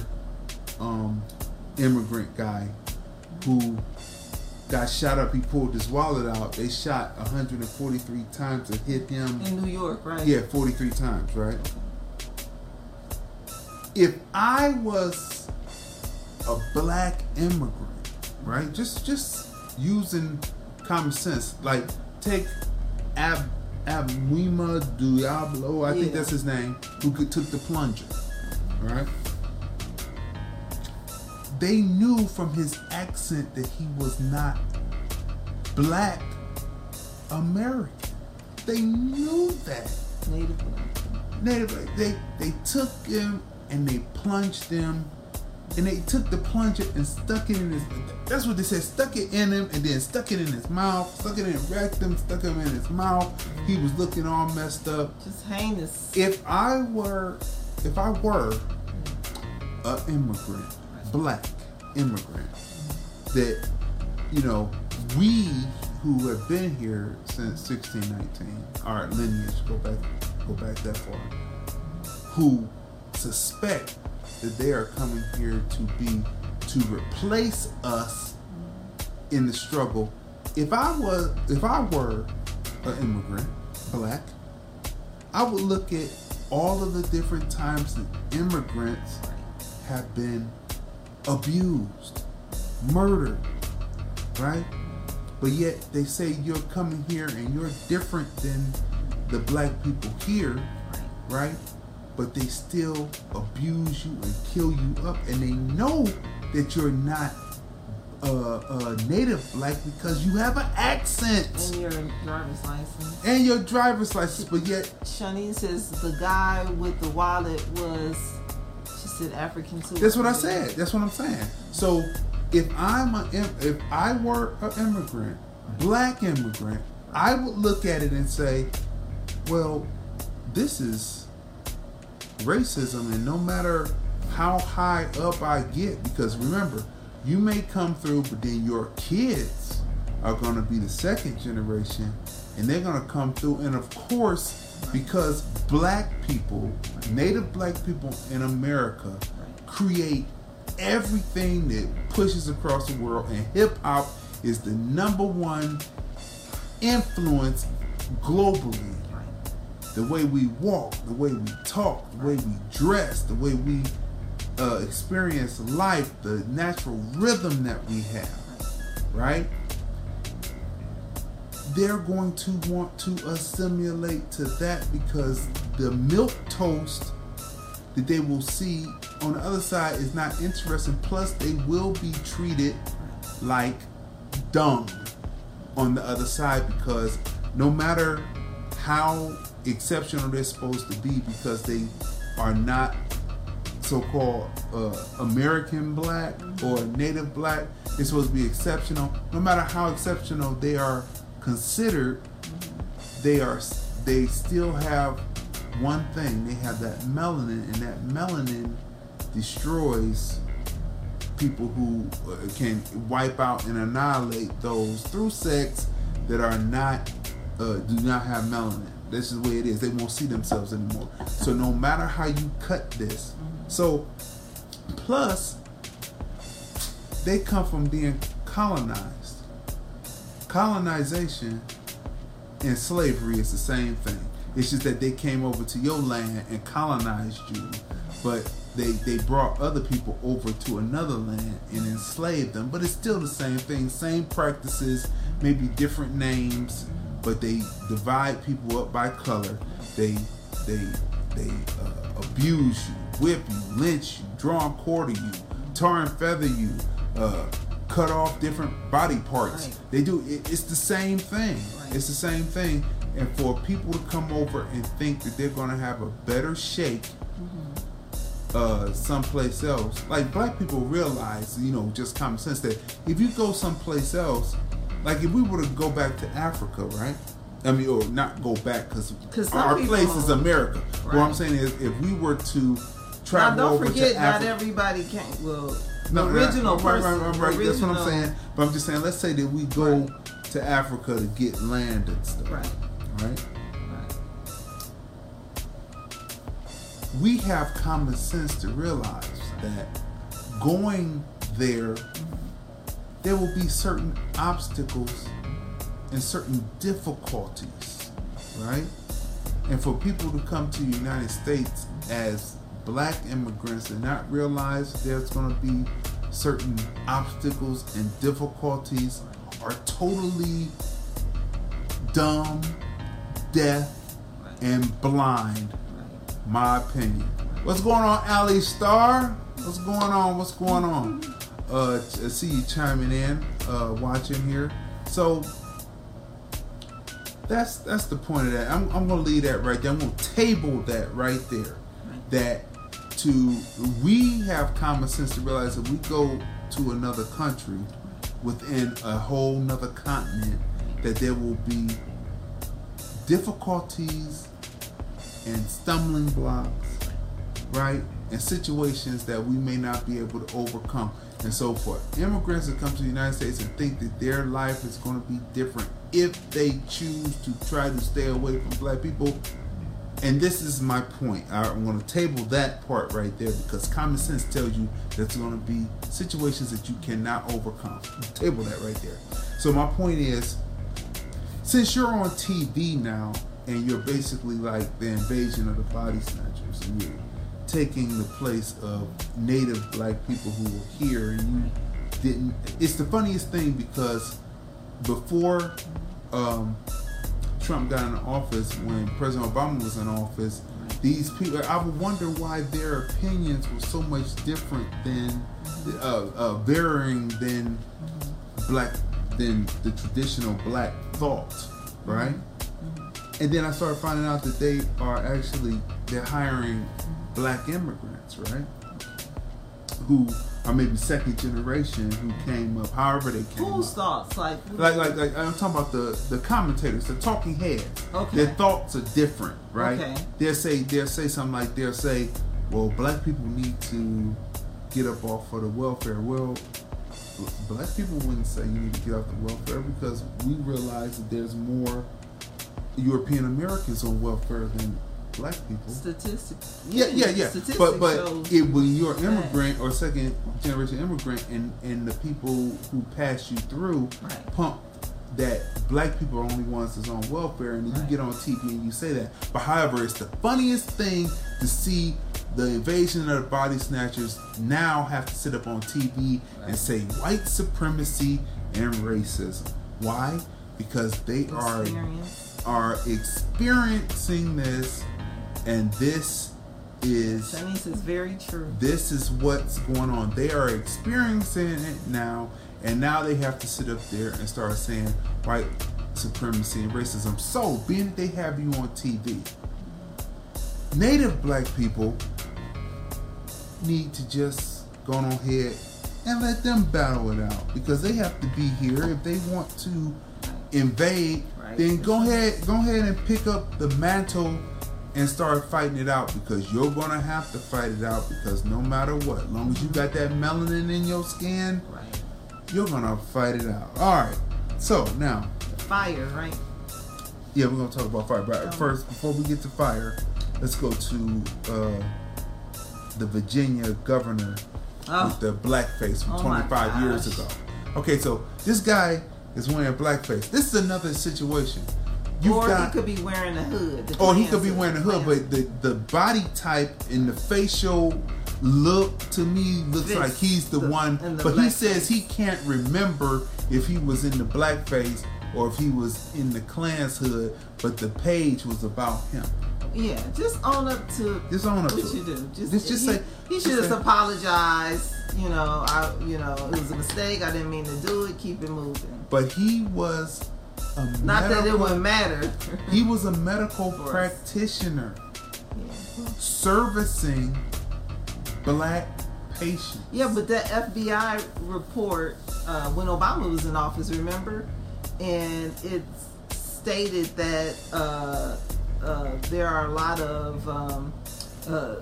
um, immigrant guy who got shot up he pulled his wallet out they shot 143 times to hit him in new york right yeah, 43 times, right? If I was a black immigrant, right? Just just using common sense, like take Ab Abwima Diablo, I think that's his name, who took the plunger, right? They knew from his accent that he was not black American. They knew that. native black Native, they they took him and they plunged him, and they took the plunger and stuck it in his. That's what they said. Stuck it in him and then stuck it in his mouth. Stuck it in his rectum. Stuck him in his mouth. He was looking all messed up. just heinous If I were, if I were a immigrant, black immigrant, that you know we who have been here since 1619, our lineage go back go back that far, who suspect that they are coming here to be to replace us in the struggle. If I was, if I were an immigrant, black, I would look at all of the different times that immigrants have been abused, murdered, right? But yet they say you're coming here and you're different than the black people here, right? But they still abuse you and kill you up, and they know that you're not uh, uh, native black because you have an accent and your driver's license and your driver's license, but yet Shani says the guy with the wallet was African too. That's what I said. That's what I'm saying. So if I'm a if I were an immigrant, black immigrant, I would look at it and say, well, this is racism, and no matter how high up I get, because remember, you may come through, but then your kids are going to be the second generation, and they're going to come through, and of course, because black people, native black people in America, create everything that pushes across the world, and hip hop is the number one influence globally the way we walk, the way we talk, the way we dress, the way we uh, experience life, the natural rhythm that we have, right? They're going to want to assimilate to that because the milk toast that they will see on the other side is not interesting. Plus, they will be treated like dung on the other side because no matter how exceptional they're supposed to be because they are not so-called uh, American black or native black. They're supposed to be exceptional. No matter how exceptional they are considered, they are they still have one thing. They have that melanin, and that melanin destroys people who uh, can wipe out and annihilate those through sex that are not uh, do not have melanin. This is the way it is. They won't see themselves anymore. So no matter how you cut this, so plus they come from being colonized. Colonization and slavery is the same thing. It's just that they came over to your land and colonized you, but they they brought other people over to another land and enslaved them. But it's still the same thing, same practices, maybe different names, but they divide people up by color. They they they uh, abuse you, whip you, lynch you, draw and quarter you, tar and feather you, uh, cut off different body parts. Right. They do. It, it's the same thing. Right. It's the same thing. And for people to come over and think that they're gonna have a better shake uh, someplace else, like black people realize, you know, just common sense that if you go someplace else, like if we were to go back to Africa, right? I mean, or not go back because our place is America. What I'm saying is, if we were to travel Now don't forget, not everybody can. Well, no, original right, right, person, right, right, That's what I'm saying. But I'm just saying, let's say that we go to Africa to get land and stuff, Right, right? right, we have common sense to realize that going there, there will be certain obstacles and certain difficulties, right? And for people to come to the United States as black immigrants and not realize there's going to be certain obstacles and difficulties are totally dumb, deaf, and blind my opinion. What's going on, Ali Star? What's going on? What's going on? Uh, I see you chiming in, uh, watching here. So that's that's the point of that. I'm, I'm gonna leave that right there. I'm gonna table that right there. That to we have common sense to realize that we go to another country within a whole nother continent that there will be difficulties and stumbling blocks, right? And situations that we may not be able to overcome. And so for immigrants that come to the United States and think that their life is going to be different if they choose to try to stay away from black people. And this is my point. I'm going to table that part right there because common sense tells you that's going to be situations that you cannot overcome. Table that right there. So my point is, since you're on TV now and you're basically like the invasion of the body snatchers and you're taking the place of native black people who were here and you didn't it's the funniest thing because before um, Trump got in office when President Obama was in office these people I would wonder why their opinions were so much different than uh, uh, varying than black than the traditional black thought, right? And then I started finding out that they are actually they're hiring black immigrants, right? Who are maybe second generation who came up, however they came Whose up. thoughts? Like, Like, like, like I'm talking about the the commentators, the talking heads. Okay. Their thoughts are different, right? Okay. They'll say they'll say something like they'll say, "Well, black people need to get up off of the welfare." Well, black people wouldn't say you need to get off the welfare because we realize that there's more European Americans on welfare than black people. statistics. Yeah, yeah, yeah. Statistics But but it, when you're immigrant or second generation immigrant, and and the people who pass you through Right. pump that black people are only ones that's on welfare, and then you get on TV and you say that. But however, it's the funniest thing to see the invasion of the body snatchers now have to sit up on TV and say white supremacy and racism. Why? Because they are are experiencing this, and this is Shanice is very true. this is what's going on. They are experiencing it now, and now they have to sit up there and start saying white supremacy and racism. So, being that they have you on TV, Native black people need to just go on ahead and let them battle it out because they have to be here if they want to invade. Right. Then go ahead, go ahead and pick up the mantle and start fighting it out because you're gonna have to fight it out because no matter what, long as you got that melanin in your skin, Right. you're gonna fight it out. All right. So now, Fyre, right? yeah, we're gonna talk about Fyre. But first, before we get to Fyre, let's go to uh, the Virginia governor Oh. with the blackface from Oh 25 years ago. Okay, so this guy is wearing a blackface. This is another situation. You've or got, he could be wearing a hood. or oh, he could be wearing a hood, but the, the body type and the facial look to me looks Fits like he's the, the- one. the But he says he can't remember if he was in the blackface or if he was in the Klan's hood, but the page was about him. Yeah, just own up to Just own up what to you do. Just, Just- just he, say- he should have say- apologized. You know, I you know it was a mistake. I didn't mean to do it. Keep it moving. But he was Not that it wouldn't matter. He was a medical practitioner yeah. servicing black patients. Yeah, but that FBI report uh, when Obama was in office, remember, and it stated that uh, uh, there are a lot of um, uh,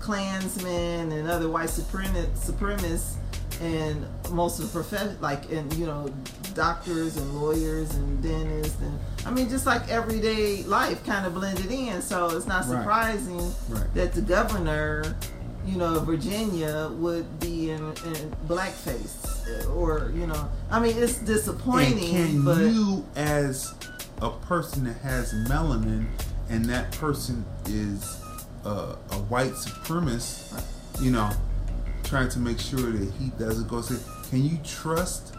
Klansmen and other white supremacists, and most of the profession, like and you know, doctors and lawyers and dentists, and I mean, just like everyday life kind of blended in. So it's not surprising Right. that the governor, you know, of Virginia would be in, in blackface, or you know, I mean, it's disappointing. And can but you, as a person that has melanin, and that person is a white supremacist, you know, trying to make sure that he doesn't go say, can you trust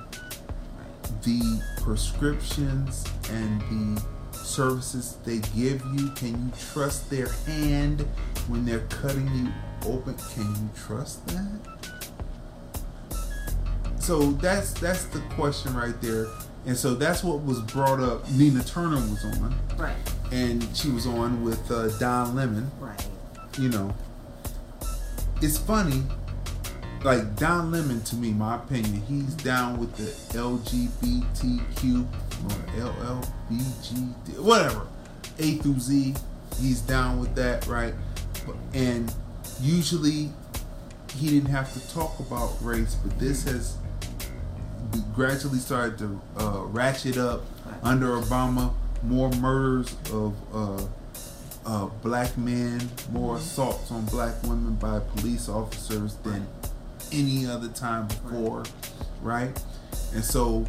the prescriptions and the services they give you? Can you trust their hand when they're cutting you open? Can you trust that? So that's that's the question right there. And so that's what was brought up. Nina Turner was on, right, and she was on with uh, Don Lemon. right, You know, it's funny. Like Don Lemon, to me, my opinion, he's down with the LGBTQ or LLBG, whatever, A through Z. He's down with that, right? And usually, he didn't have to talk about race, but this has gradually started to uh, ratchet up under Obama. More murders of uh, uh, black men, more assaults on black women by police officers than any other time before, right? And so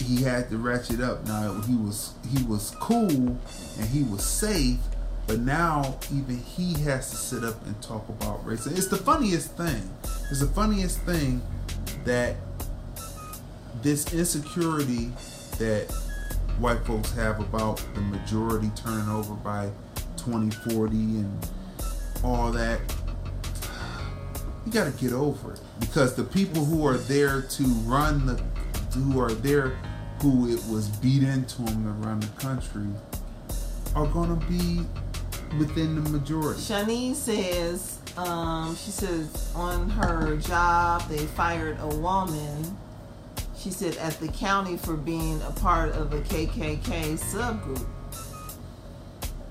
he had to ratchet up. Now he was he was cool and he was safe, but now even he has to sit up and talk about race. It's the funniest thing. It's the funniest thing that this insecurity that white folks have about the majority turning over by 2040 and all that you got to get over it because the people who are there to run the who are there who it was beat into them around the country are going to be within the majority. Shanice says, um, she says on her job they fired a woman. She said at the county for being a part of a KKK subgroup.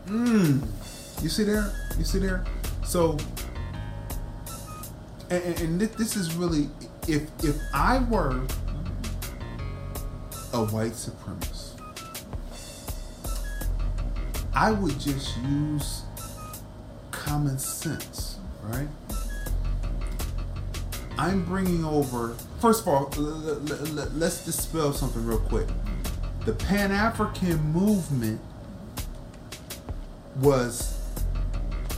Mm. You see there? You see there? So, and, and, this is really, if if I were a white supremacist, I would just use common sense, right? I'm bringing over. First of all, let's dispel something real quick. The Pan African movement was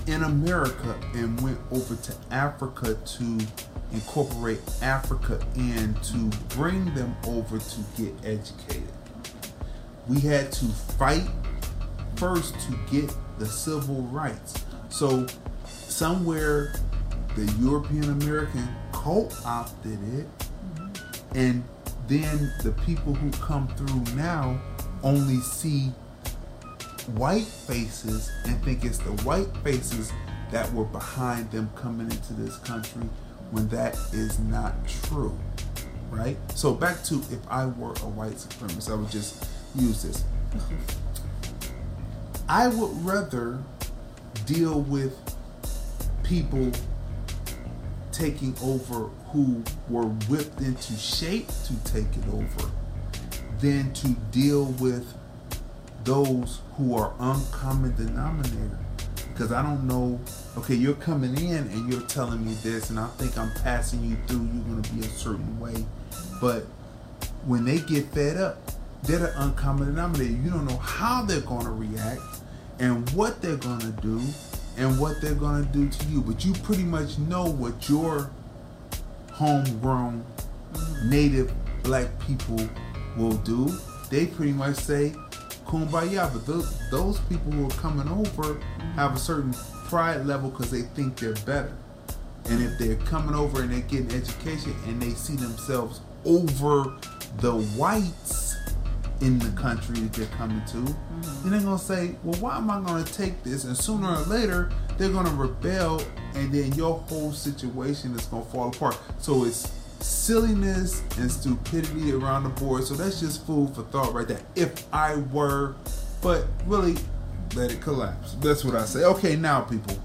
in America and went over to Africa to incorporate Africa and to bring them over to get educated. We had to fight first to get the civil rights. So somewhere the European American co-opted it mm-hmm. and then the people who come through now only see white faces and think it's the white faces that were behind them coming into this country when that is not true. Right? So back to if I were a white supremacist, I would just use this. I would rather deal with people taking over who were whipped into shape to take it over than to deal with those who are uncommon denominator because I don't know. Okay, you're coming in and you're telling me this, and I think I'm passing you through. You're gonna be a certain way, but when they get fed up, they're the uncommon denominator. You don't know how they're gonna react and what they're gonna do and what they're gonna do to you, but you pretty much know what your homegrown native black people will do. They pretty much say kumbaya, but those, those people who are coming over have a certain pride level because they think they're better. And if they're coming over and they're getting education and they see themselves over the whites in the country that they're coming to, mm-hmm. then they're gonna say, Well, why am I gonna take this? And sooner or later, they're gonna rebel, and then your whole situation is gonna fall apart. So it's silliness and stupidity around the board. So that's just food for thought right there. If I were, but really, let it collapse. That's what I say. Okay, now people,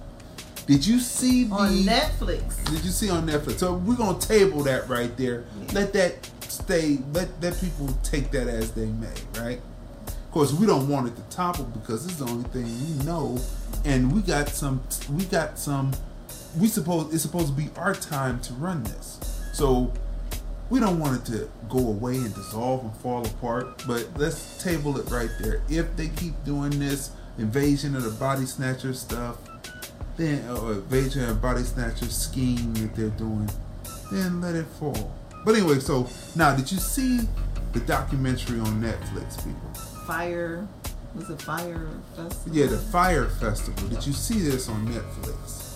did you see the On Netflix. did you see on Netflix? So we're gonna table that right there. Let that stay. Let let people take that as they may, right? Of course, we don't want it to topple because it's the only thing we know, and we got some. We got some. We suppose it's supposed to be our time to run this, so we don't want it to go away and dissolve and fall apart. But let's table it right there. If they keep doing this invasion of the body snatcher stuff, then or invasion of body snatcher scheme that they're doing, then let it fall. But anyway, so now did you see the documentary on Netflix, people? Fyre. Was it Fyre Festival? Yeah, the Fyre Festival. Did you see this on Netflix?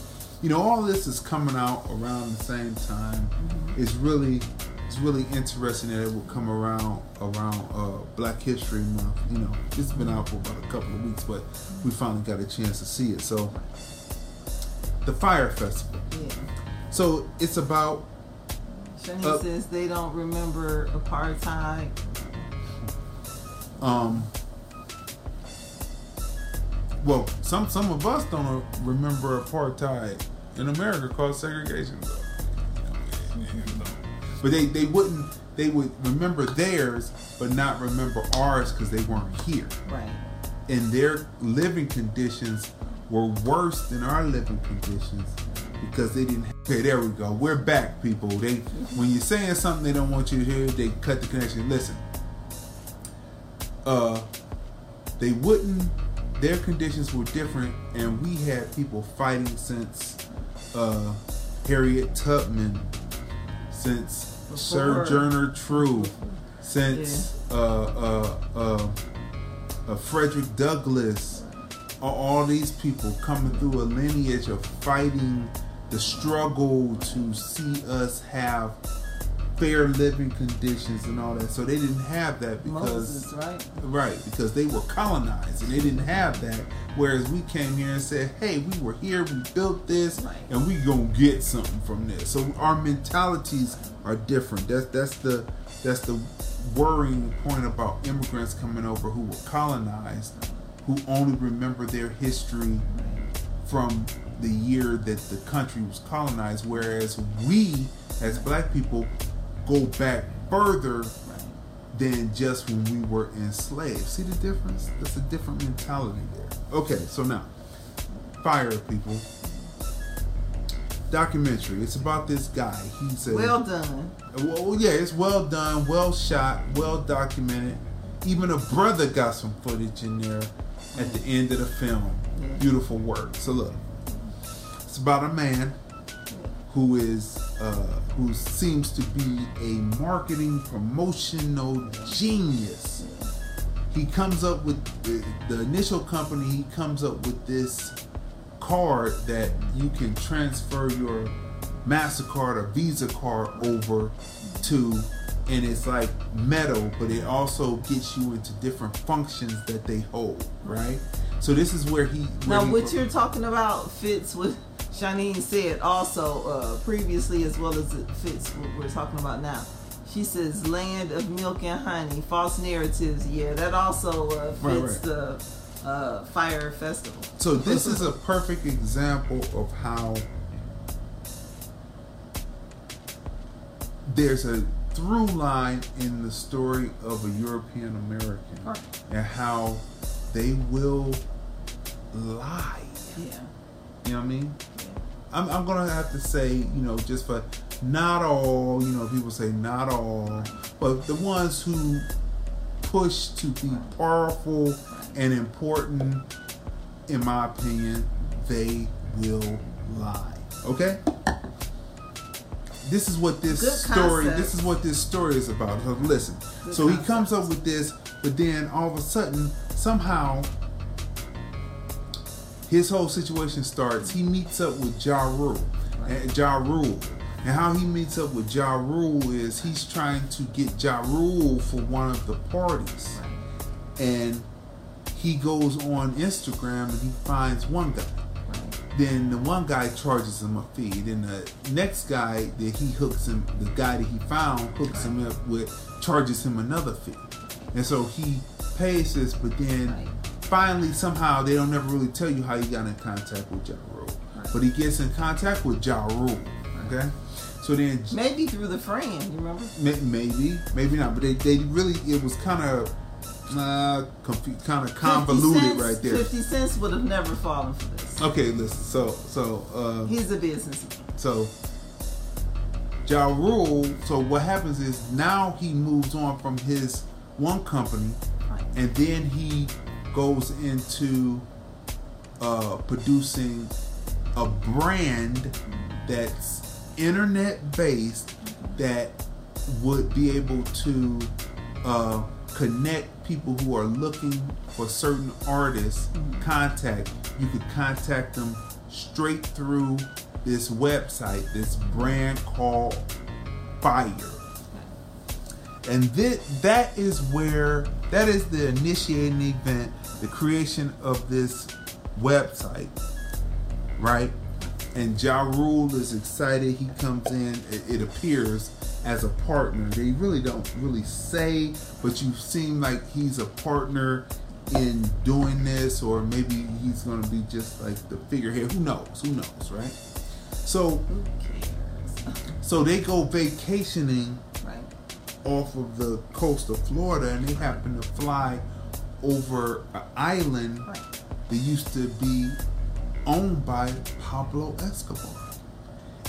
You know, all this is coming out around the same time. It's really, it's really interesting that it will come around around uh, Black History Month. You know, it's been out for about a couple of weeks, but we finally got a chance to see it. So, the Fyre Festival. Yeah. So it's about Shani Uh, says they don't remember apartheid. um. Well, some some of us don't remember apartheid in America called segregation. But they, they wouldn't they would remember theirs but not remember ours because they weren't here. Right. And their living conditions were worse than our living conditions because they didn't okay, there we go. We're back, people. They when you're saying something they don't want you to hear, they cut the connection. Listen. Uh they wouldn't their conditions were different and we had people fighting since uh Harriet Tubman since Before- Sojourner Truth since uh, uh, uh, uh, Frederick Douglass, all these people coming through a lineage of fighting the struggle to see us have fair living conditions and all that. So they didn't have that because Moses, right? right because they were colonized and they didn't have that. Whereas we came here and said, "Hey, we were here, we built this, Right. and we gonna get something from this." So our mentalities are different. That's that's the that's the worrying point about immigrants coming over who were colonized, who only remember their history from the year that the country was colonized, whereas we, as black people, go back further than just when we were enslaved. See the difference? That's a different mentality there. Okay, so now, Fyre people. Documentary. It's about this guy. He's a Well done. well, yeah, it's well done, well shot, well documented. Even a brother got some footage in there at the end of the film. Beautiful work. So look, it's about a man who is uh, who seems to be a marketing promotional genius. He comes up with the, the initial company. He comes up with this card that you can transfer your Mastercard or Visa card over to, and it's like metal, but it also gets you into different functions that they hold, right? So this is where he. Where Now, he what you're talking about fits what Shanine said also uh, previously, as well as it fits what we're talking about now. She says, "Land of milk and honey, false narratives." Yeah, that also uh, fits Right, right. the uh, Fyre festival. So this is a perfect example of how there's a through line in the story of a European American Right. and how they will lie. Yeah, You know what I mean? I'm, I'm gonna have to say, you know, just for not all, you know, people say not all, but the ones who push to be powerful and important, in my opinion, they will lie. Okay? This is what this Good story. concept. This is what this story is about. So listen. Good so he comes up with this, but then all of a sudden, somehow, his whole situation starts. He meets up with Ja Rule, and Ja Rule, and how he meets up with Ja Rule is he's trying to get Ja Rule for one of the parties, and he goes on Instagram and he finds one guy. Then the one guy charges him a fee. Then the next guy that he hooks him, the guy that he found hooks him up with, charges him another fee. And so he pays this, but then. Finally somehow they don't never really tell you how he got in contact with Ja Rule. But he gets in contact with Ja Rule. Okay? So then maybe through the friend. You remember? May- Maybe, maybe not. But they, they really, it was kind of, uh, kind of 50 convoluted cents, right there. Fifty cents would have never fallen for this. Okay, listen. So, so, uh, He's a businessman. so, Ja Rule. So what happens is now he moves on from his one company, Right. and then he goes into uh, producing a brand that's internet based that would be able to uh, connect people who are looking for certain artists contact you could contact them straight through this website this brand called Fyre. And that that is where that is the initiating event the creation of this website right? And Ja Rule is excited. He comes in it, it appears as a partner. They really don't really say but you seem like he's a partner in doing this or maybe he's going to be just like the figurehead. Who knows? Who knows right? So so they go vacationing right. off of the coast of Florida and they happen to fly over an island Right. that used to be owned by Pablo Escobar.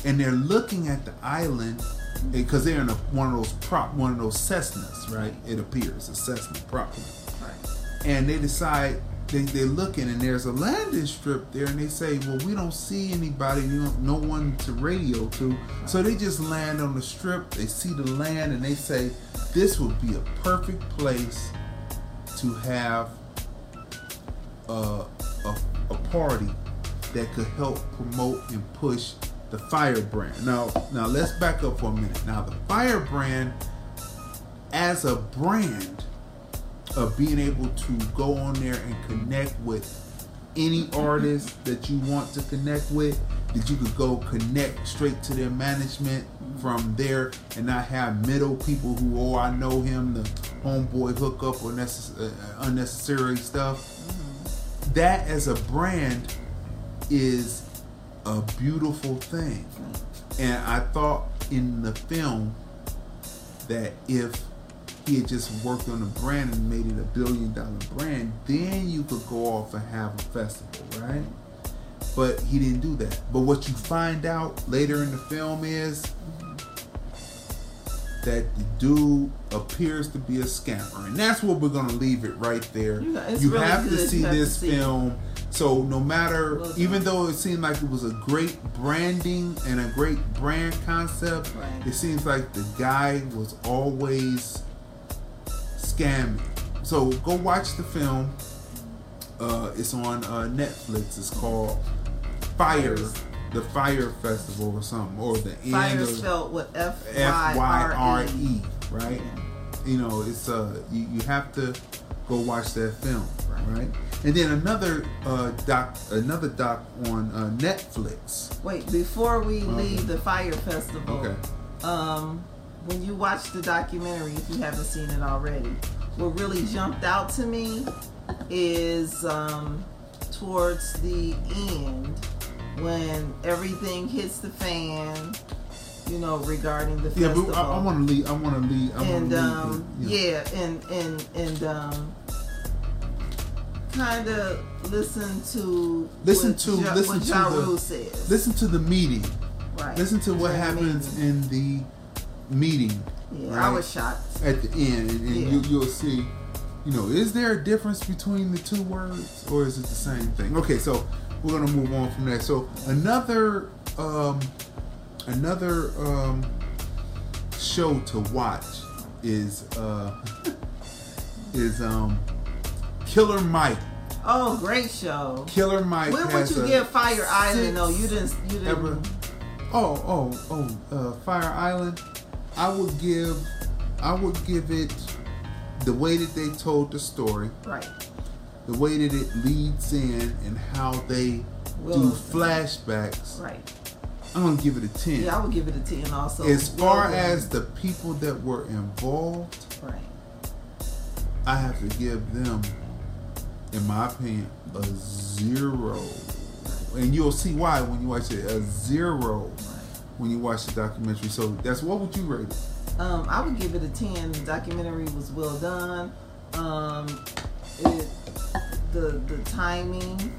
And they're looking at the island eh, because they're in a, one of those prop, one of those Cessnas, right? It appears a Cessna property. Right. And they decide they, they're looking and there's a landing strip there and they say, well, we don't see anybody, no one to radio to. So they just land on the strip. They see the land and they say, this would be a perfect place to have a, a, a party that could help promote and push the firebrand. Now, now let's back up for a minute. Now, the firebrand, as a brand of being able to go on there and connect with any artist that you want to connect with, that you could go connect straight to their management from there and not have middle people who, oh, I know him, the homeboy hookup or necess- uh, unnecessary stuff. That as a brand is a beautiful thing. And I thought in the film that if he had just worked on a brand and made it a billion dollar brand, then you could go off and have a festival, right? But he didn't do that. But what you find out later in the film is that the dude appears to be a scammer. And that's what we're going to leave it right there. You it's you really have to see You have to this see it. film. So no matter, even though it seemed like it was a great branding and a great brand concept, Right. it seems like the guy was always scamming. So go watch the film. Uh, it's on uh, Netflix. It's called Fyre, Fires. The Fyre Festival or something, or the end Fire of spelled with F Y R E, right? You know, it's uh, you, you have to go watch that film, Right. right? And then another uh, doc, another doc on uh, Netflix. Wait, before we Okay. leave the Fyre Festival, Okay. um, when you watch the documentary, if you haven't seen it already, what really jumped out to me is um, towards the end when everything hits the fan. You know, regarding the Yeah, festival. but I, I want to leave. I want to leave. I and to leave. um, the- yeah, and and and um, kind of listen to Listen what to- ja, listen what to Ja the- says. Listen to the meeting. right. Listen to what happens meeting. in the meeting. Yeah, I was shocked. at the end, and, and Yeah. you, you'll see. You know, is there a difference between the two words, or is it the same thing? Okay, so we're gonna move on from that. So another, um, another um, show to watch is uh, is um, Killer Mike. Oh, great show. Killer Mike. When would you give Fire Island? No, you didn't. You didn't. ever- Oh, oh, oh, uh, Fire Island. I would give, I would give it the way that they told the story, Right. The way that it leads in, and how they do flashbacks. Right. I'm gonna give it a ten. Yeah, I would give it a ten. Also, as far as the people that were involved, right. I have to give them, in my opinion, a zero. And you'll see why when you watch it. A zero when you watch the documentary. So that's what would you rate it? Um, I would give it a ten. The documentary was well done. Um, it, the the timing,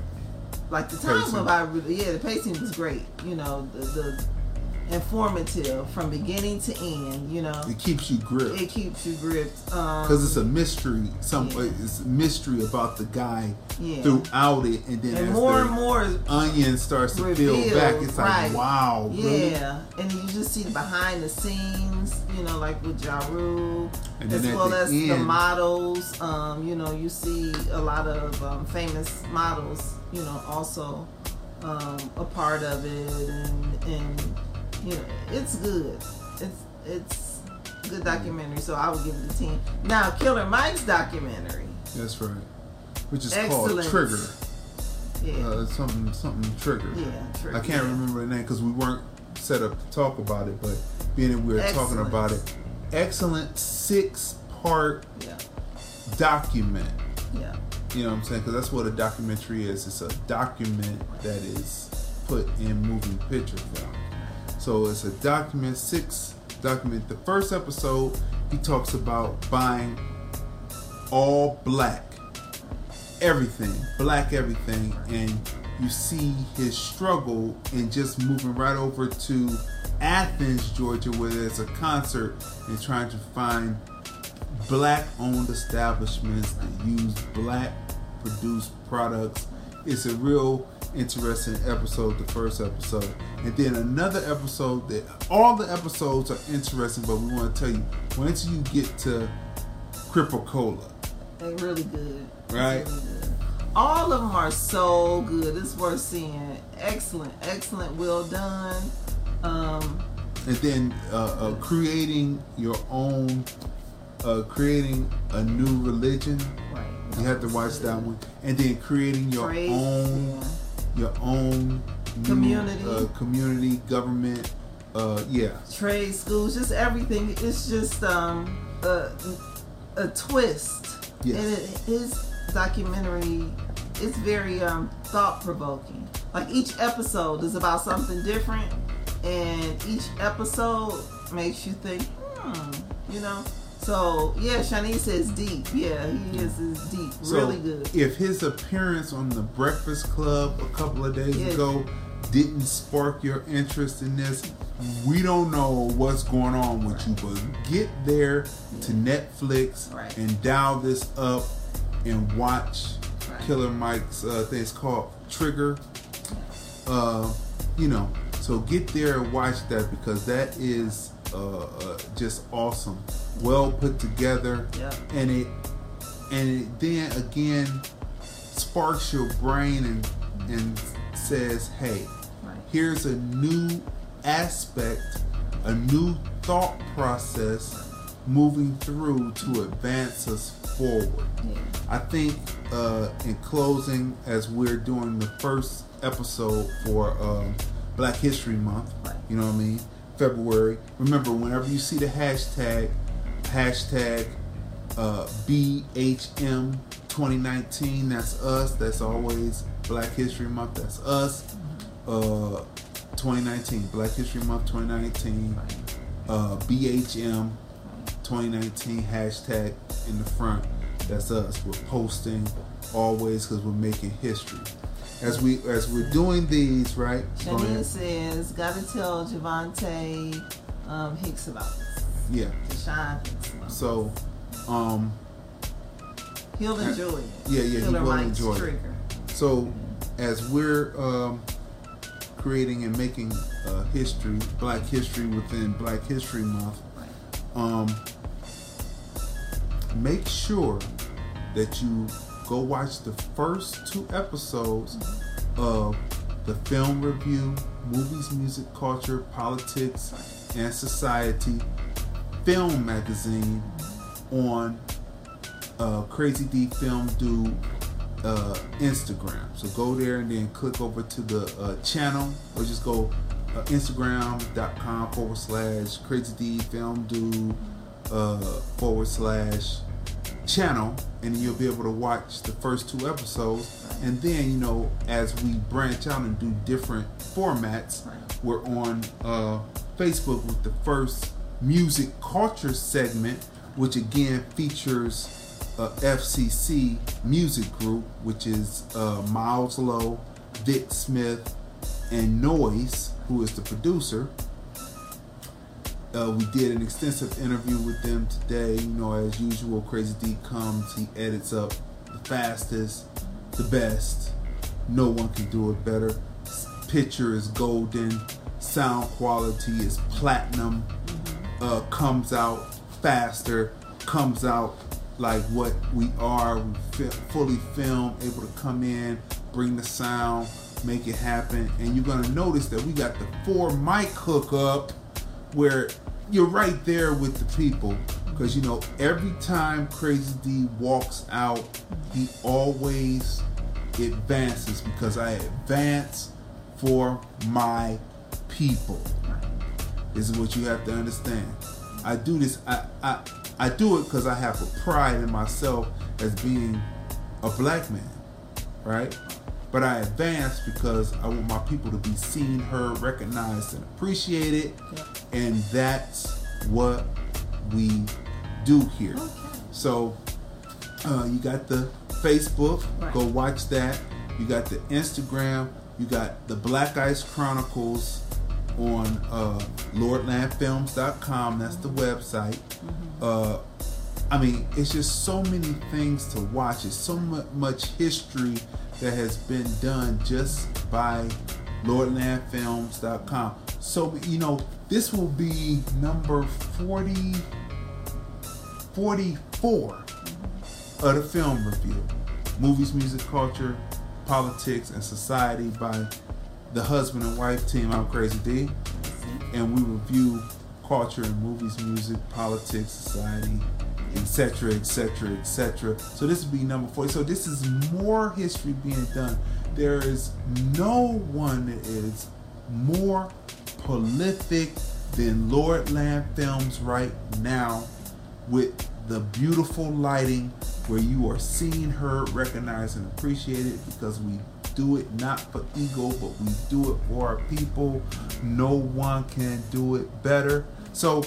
like the time Pacing. by really. Yeah, the pacing was great. You know, the, the informative from beginning to end. You know, It keeps you gripped it keeps you gripped. Um, because it's a mystery. Some Yeah. it's mystery about the guy Yeah. throughout it, and then and as more and more onion starts to peel back, it's like right. wow, really? Yeah, and you just see the behind the scenes, you know, like with Ja Rule, And as well the as the models. Um, you know, you see a lot of um, famous models, you know, also um, a part of it, and and it's good. It's it's good documentary, so I would give it a ten. Now, Killer Mike's documentary, That's right. Which is called Trigger. yeah, Uh, something something Trigger. yeah, true, I can't yeah. remember the name because we weren't set up to talk about it, but being that we were talking about it, excellent six part Yeah, document. yeah, You know what I'm saying? Because that's what a documentary is. It's a document that is put in moving picture film. So it's a document, six document. The first episode, he talks about buying all black, everything, black everything, and you see his struggle in just moving right over to Athens, Georgia, where there's a concert and trying to find black owned establishments that use black produced products. It's a real interesting episode, the first episode. And then another episode that all the episodes are interesting, but we want to tell you once you get to Crip-A-Cola. they really good. Right. Really good. all of them are so good. It's worth seeing. Excellent, excellent, well done. Um, and then uh, uh, creating your own, uh, creating a new religion. right. You have to watch that one, and then creating your Praise, own, yeah. Your own Community. uh, community, government. Uh, yeah, trade schools, just everything. It's just um, a, a twist. Yes. And it, his documentary is very um, thought provoking. Like each episode is about something different, and each episode makes you think, hmm, you know. So yeah, Shanice says deep. Yeah, he is is deep, So really good. If his appearance on the Breakfast Club a couple of days ago didn't spark your interest in this, we don't know what's going on with you. But get there to Netflix Right. and dial this up and watch Right. Killer Mike's uh, thing. It's called Trigger. Uh, you know, so get there and watch that because that is uh, uh, just awesome, well put together, Yeah. and it and it then again sparks your brain and and says, hey, Right. here's a new aspect, a new thought process moving through to advance us forward. Yeah. I think uh, in closing, as we're doing the first episode for um, Black History Month, Right. you know what I mean, February. Remember, whenever you see the hashtag, hashtag uh, BHM 2019, that's us. That's always Black History Month. That's us. Uh, 2019, Black History Month 2019. Uh, BHM 2019 hashtag in the front. That's us. We're posting always because we're making history. As we as we're doing these, right? Ahead. says, gotta tell Javante um, Hicks about this. Yeah. Deshaun Hicks. about So, um, He'll enjoy it. Yeah, yeah, he Killer will enjoy it. Trigger. so as we're um, creating and making uh, history, Black history within Black History Month, Right. um, make sure that you go watch the first two episodes of the film review, movies, music, culture, politics, and society film magazine on uh, Crazy D Film Do uh, Instagram. So go there and then click over to the uh, channel or just go uh, Instagram.com forward slash Crazy D Film Do uh, forward slash channel and you'll be able to watch the first two episodes and then you know as we branch out and do different formats Right. we're on uh, facebook with the first music culture segment which again features uh, fcc music group which is uh, miles low vic smith and noise who is the producer uh, we did an extensive interview with them today. You know, as usual, Crazy Dee comes, he edits up the fastest, the best. No one can do it better. Picture is golden, sound quality is platinum. Uh, comes out faster, comes out like what we are. We fi- fully film, able to come in, bring the sound, make it happen. And you're gonna notice that we got the four mic hookup where you're right there with the people because you know every time Crazy Dee walks out he always advances because i advance for my people. This is what you have to understand. I do this i i, I do it because i have a pride in myself as being a black man right but I advance because I want my people to be seen, heard, recognized, and appreciated. And that's what we do here. Okay. So uh, you got the Facebook, Right. go watch that. You got the Instagram, you got the Black Ice Chronicles on uh, LordlandFilms.com. That's the website. Uh, I mean, it's just so many things to watch. It's so much history that has been done just by LordlandFilms.com. So, you know, this will be number 40, 44 of the film review. movies, music, culture, politics, and society by the husband and wife team. I'm Crazy Dee, and we review culture and movies, music, politics, society, etc., etc., etc. So this would be number 40. So this is more history being done. There is no one that is more prolific than Lord Land Films right now with the beautiful lighting where you are seeing her, recognized, and appreciated because we do it not for ego, but we do it for our people. No one can do it better. So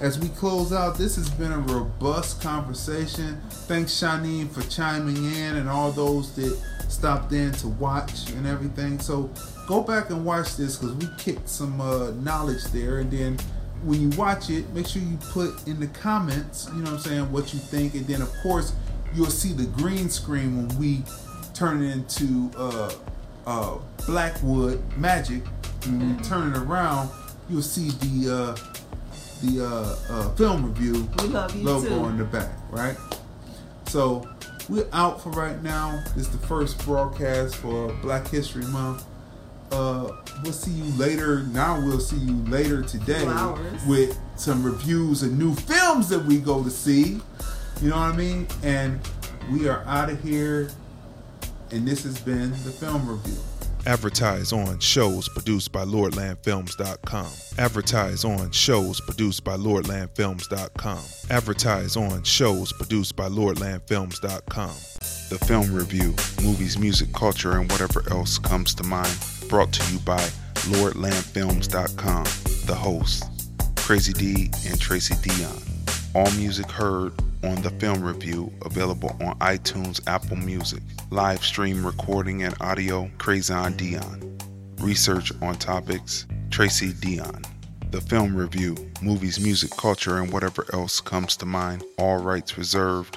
as we close out, this has been a robust conversation. Thanks, Shanine, for chiming in and all those that stopped in to watch and everything. So go back and watch this because we kicked some uh, knowledge there. And then when you watch it, make sure you put in the comments, you know what I'm saying, what you think. And then, of course, you'll see the green screen when we turn it into uh, uh, Blackwood Magic. When we turn it around, you'll see the uh, the uh, uh, film review We love you logo too. on the back, right? So we're out for right now. It's the first broadcast for Black History Month. Uh, we'll see you later. Now we'll see you later today with some reviews of new films that we go to see. You know what I mean? And we are out of here. And this has been the film review. Advertise on shows produced by LordlandFilms.com. Advertise on shows produced by LordlandFilms.com. Advertise on shows produced by LordlandFilms.com. The film review, movies, music, culture, and whatever else comes to mind, brought to you by LordlandFilms.com. The hosts, Crazy Dee and Tracey Dion. All music heard on the film review available on iTunes, Apple Music. Live stream recording and audio, Crazon Dion. Research on topics, Tracey Dion. The film review, movies, music, culture, and whatever else comes to mind. All rights reserved.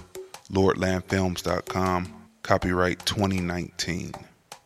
LordlandFilms.com. Copyright 2019.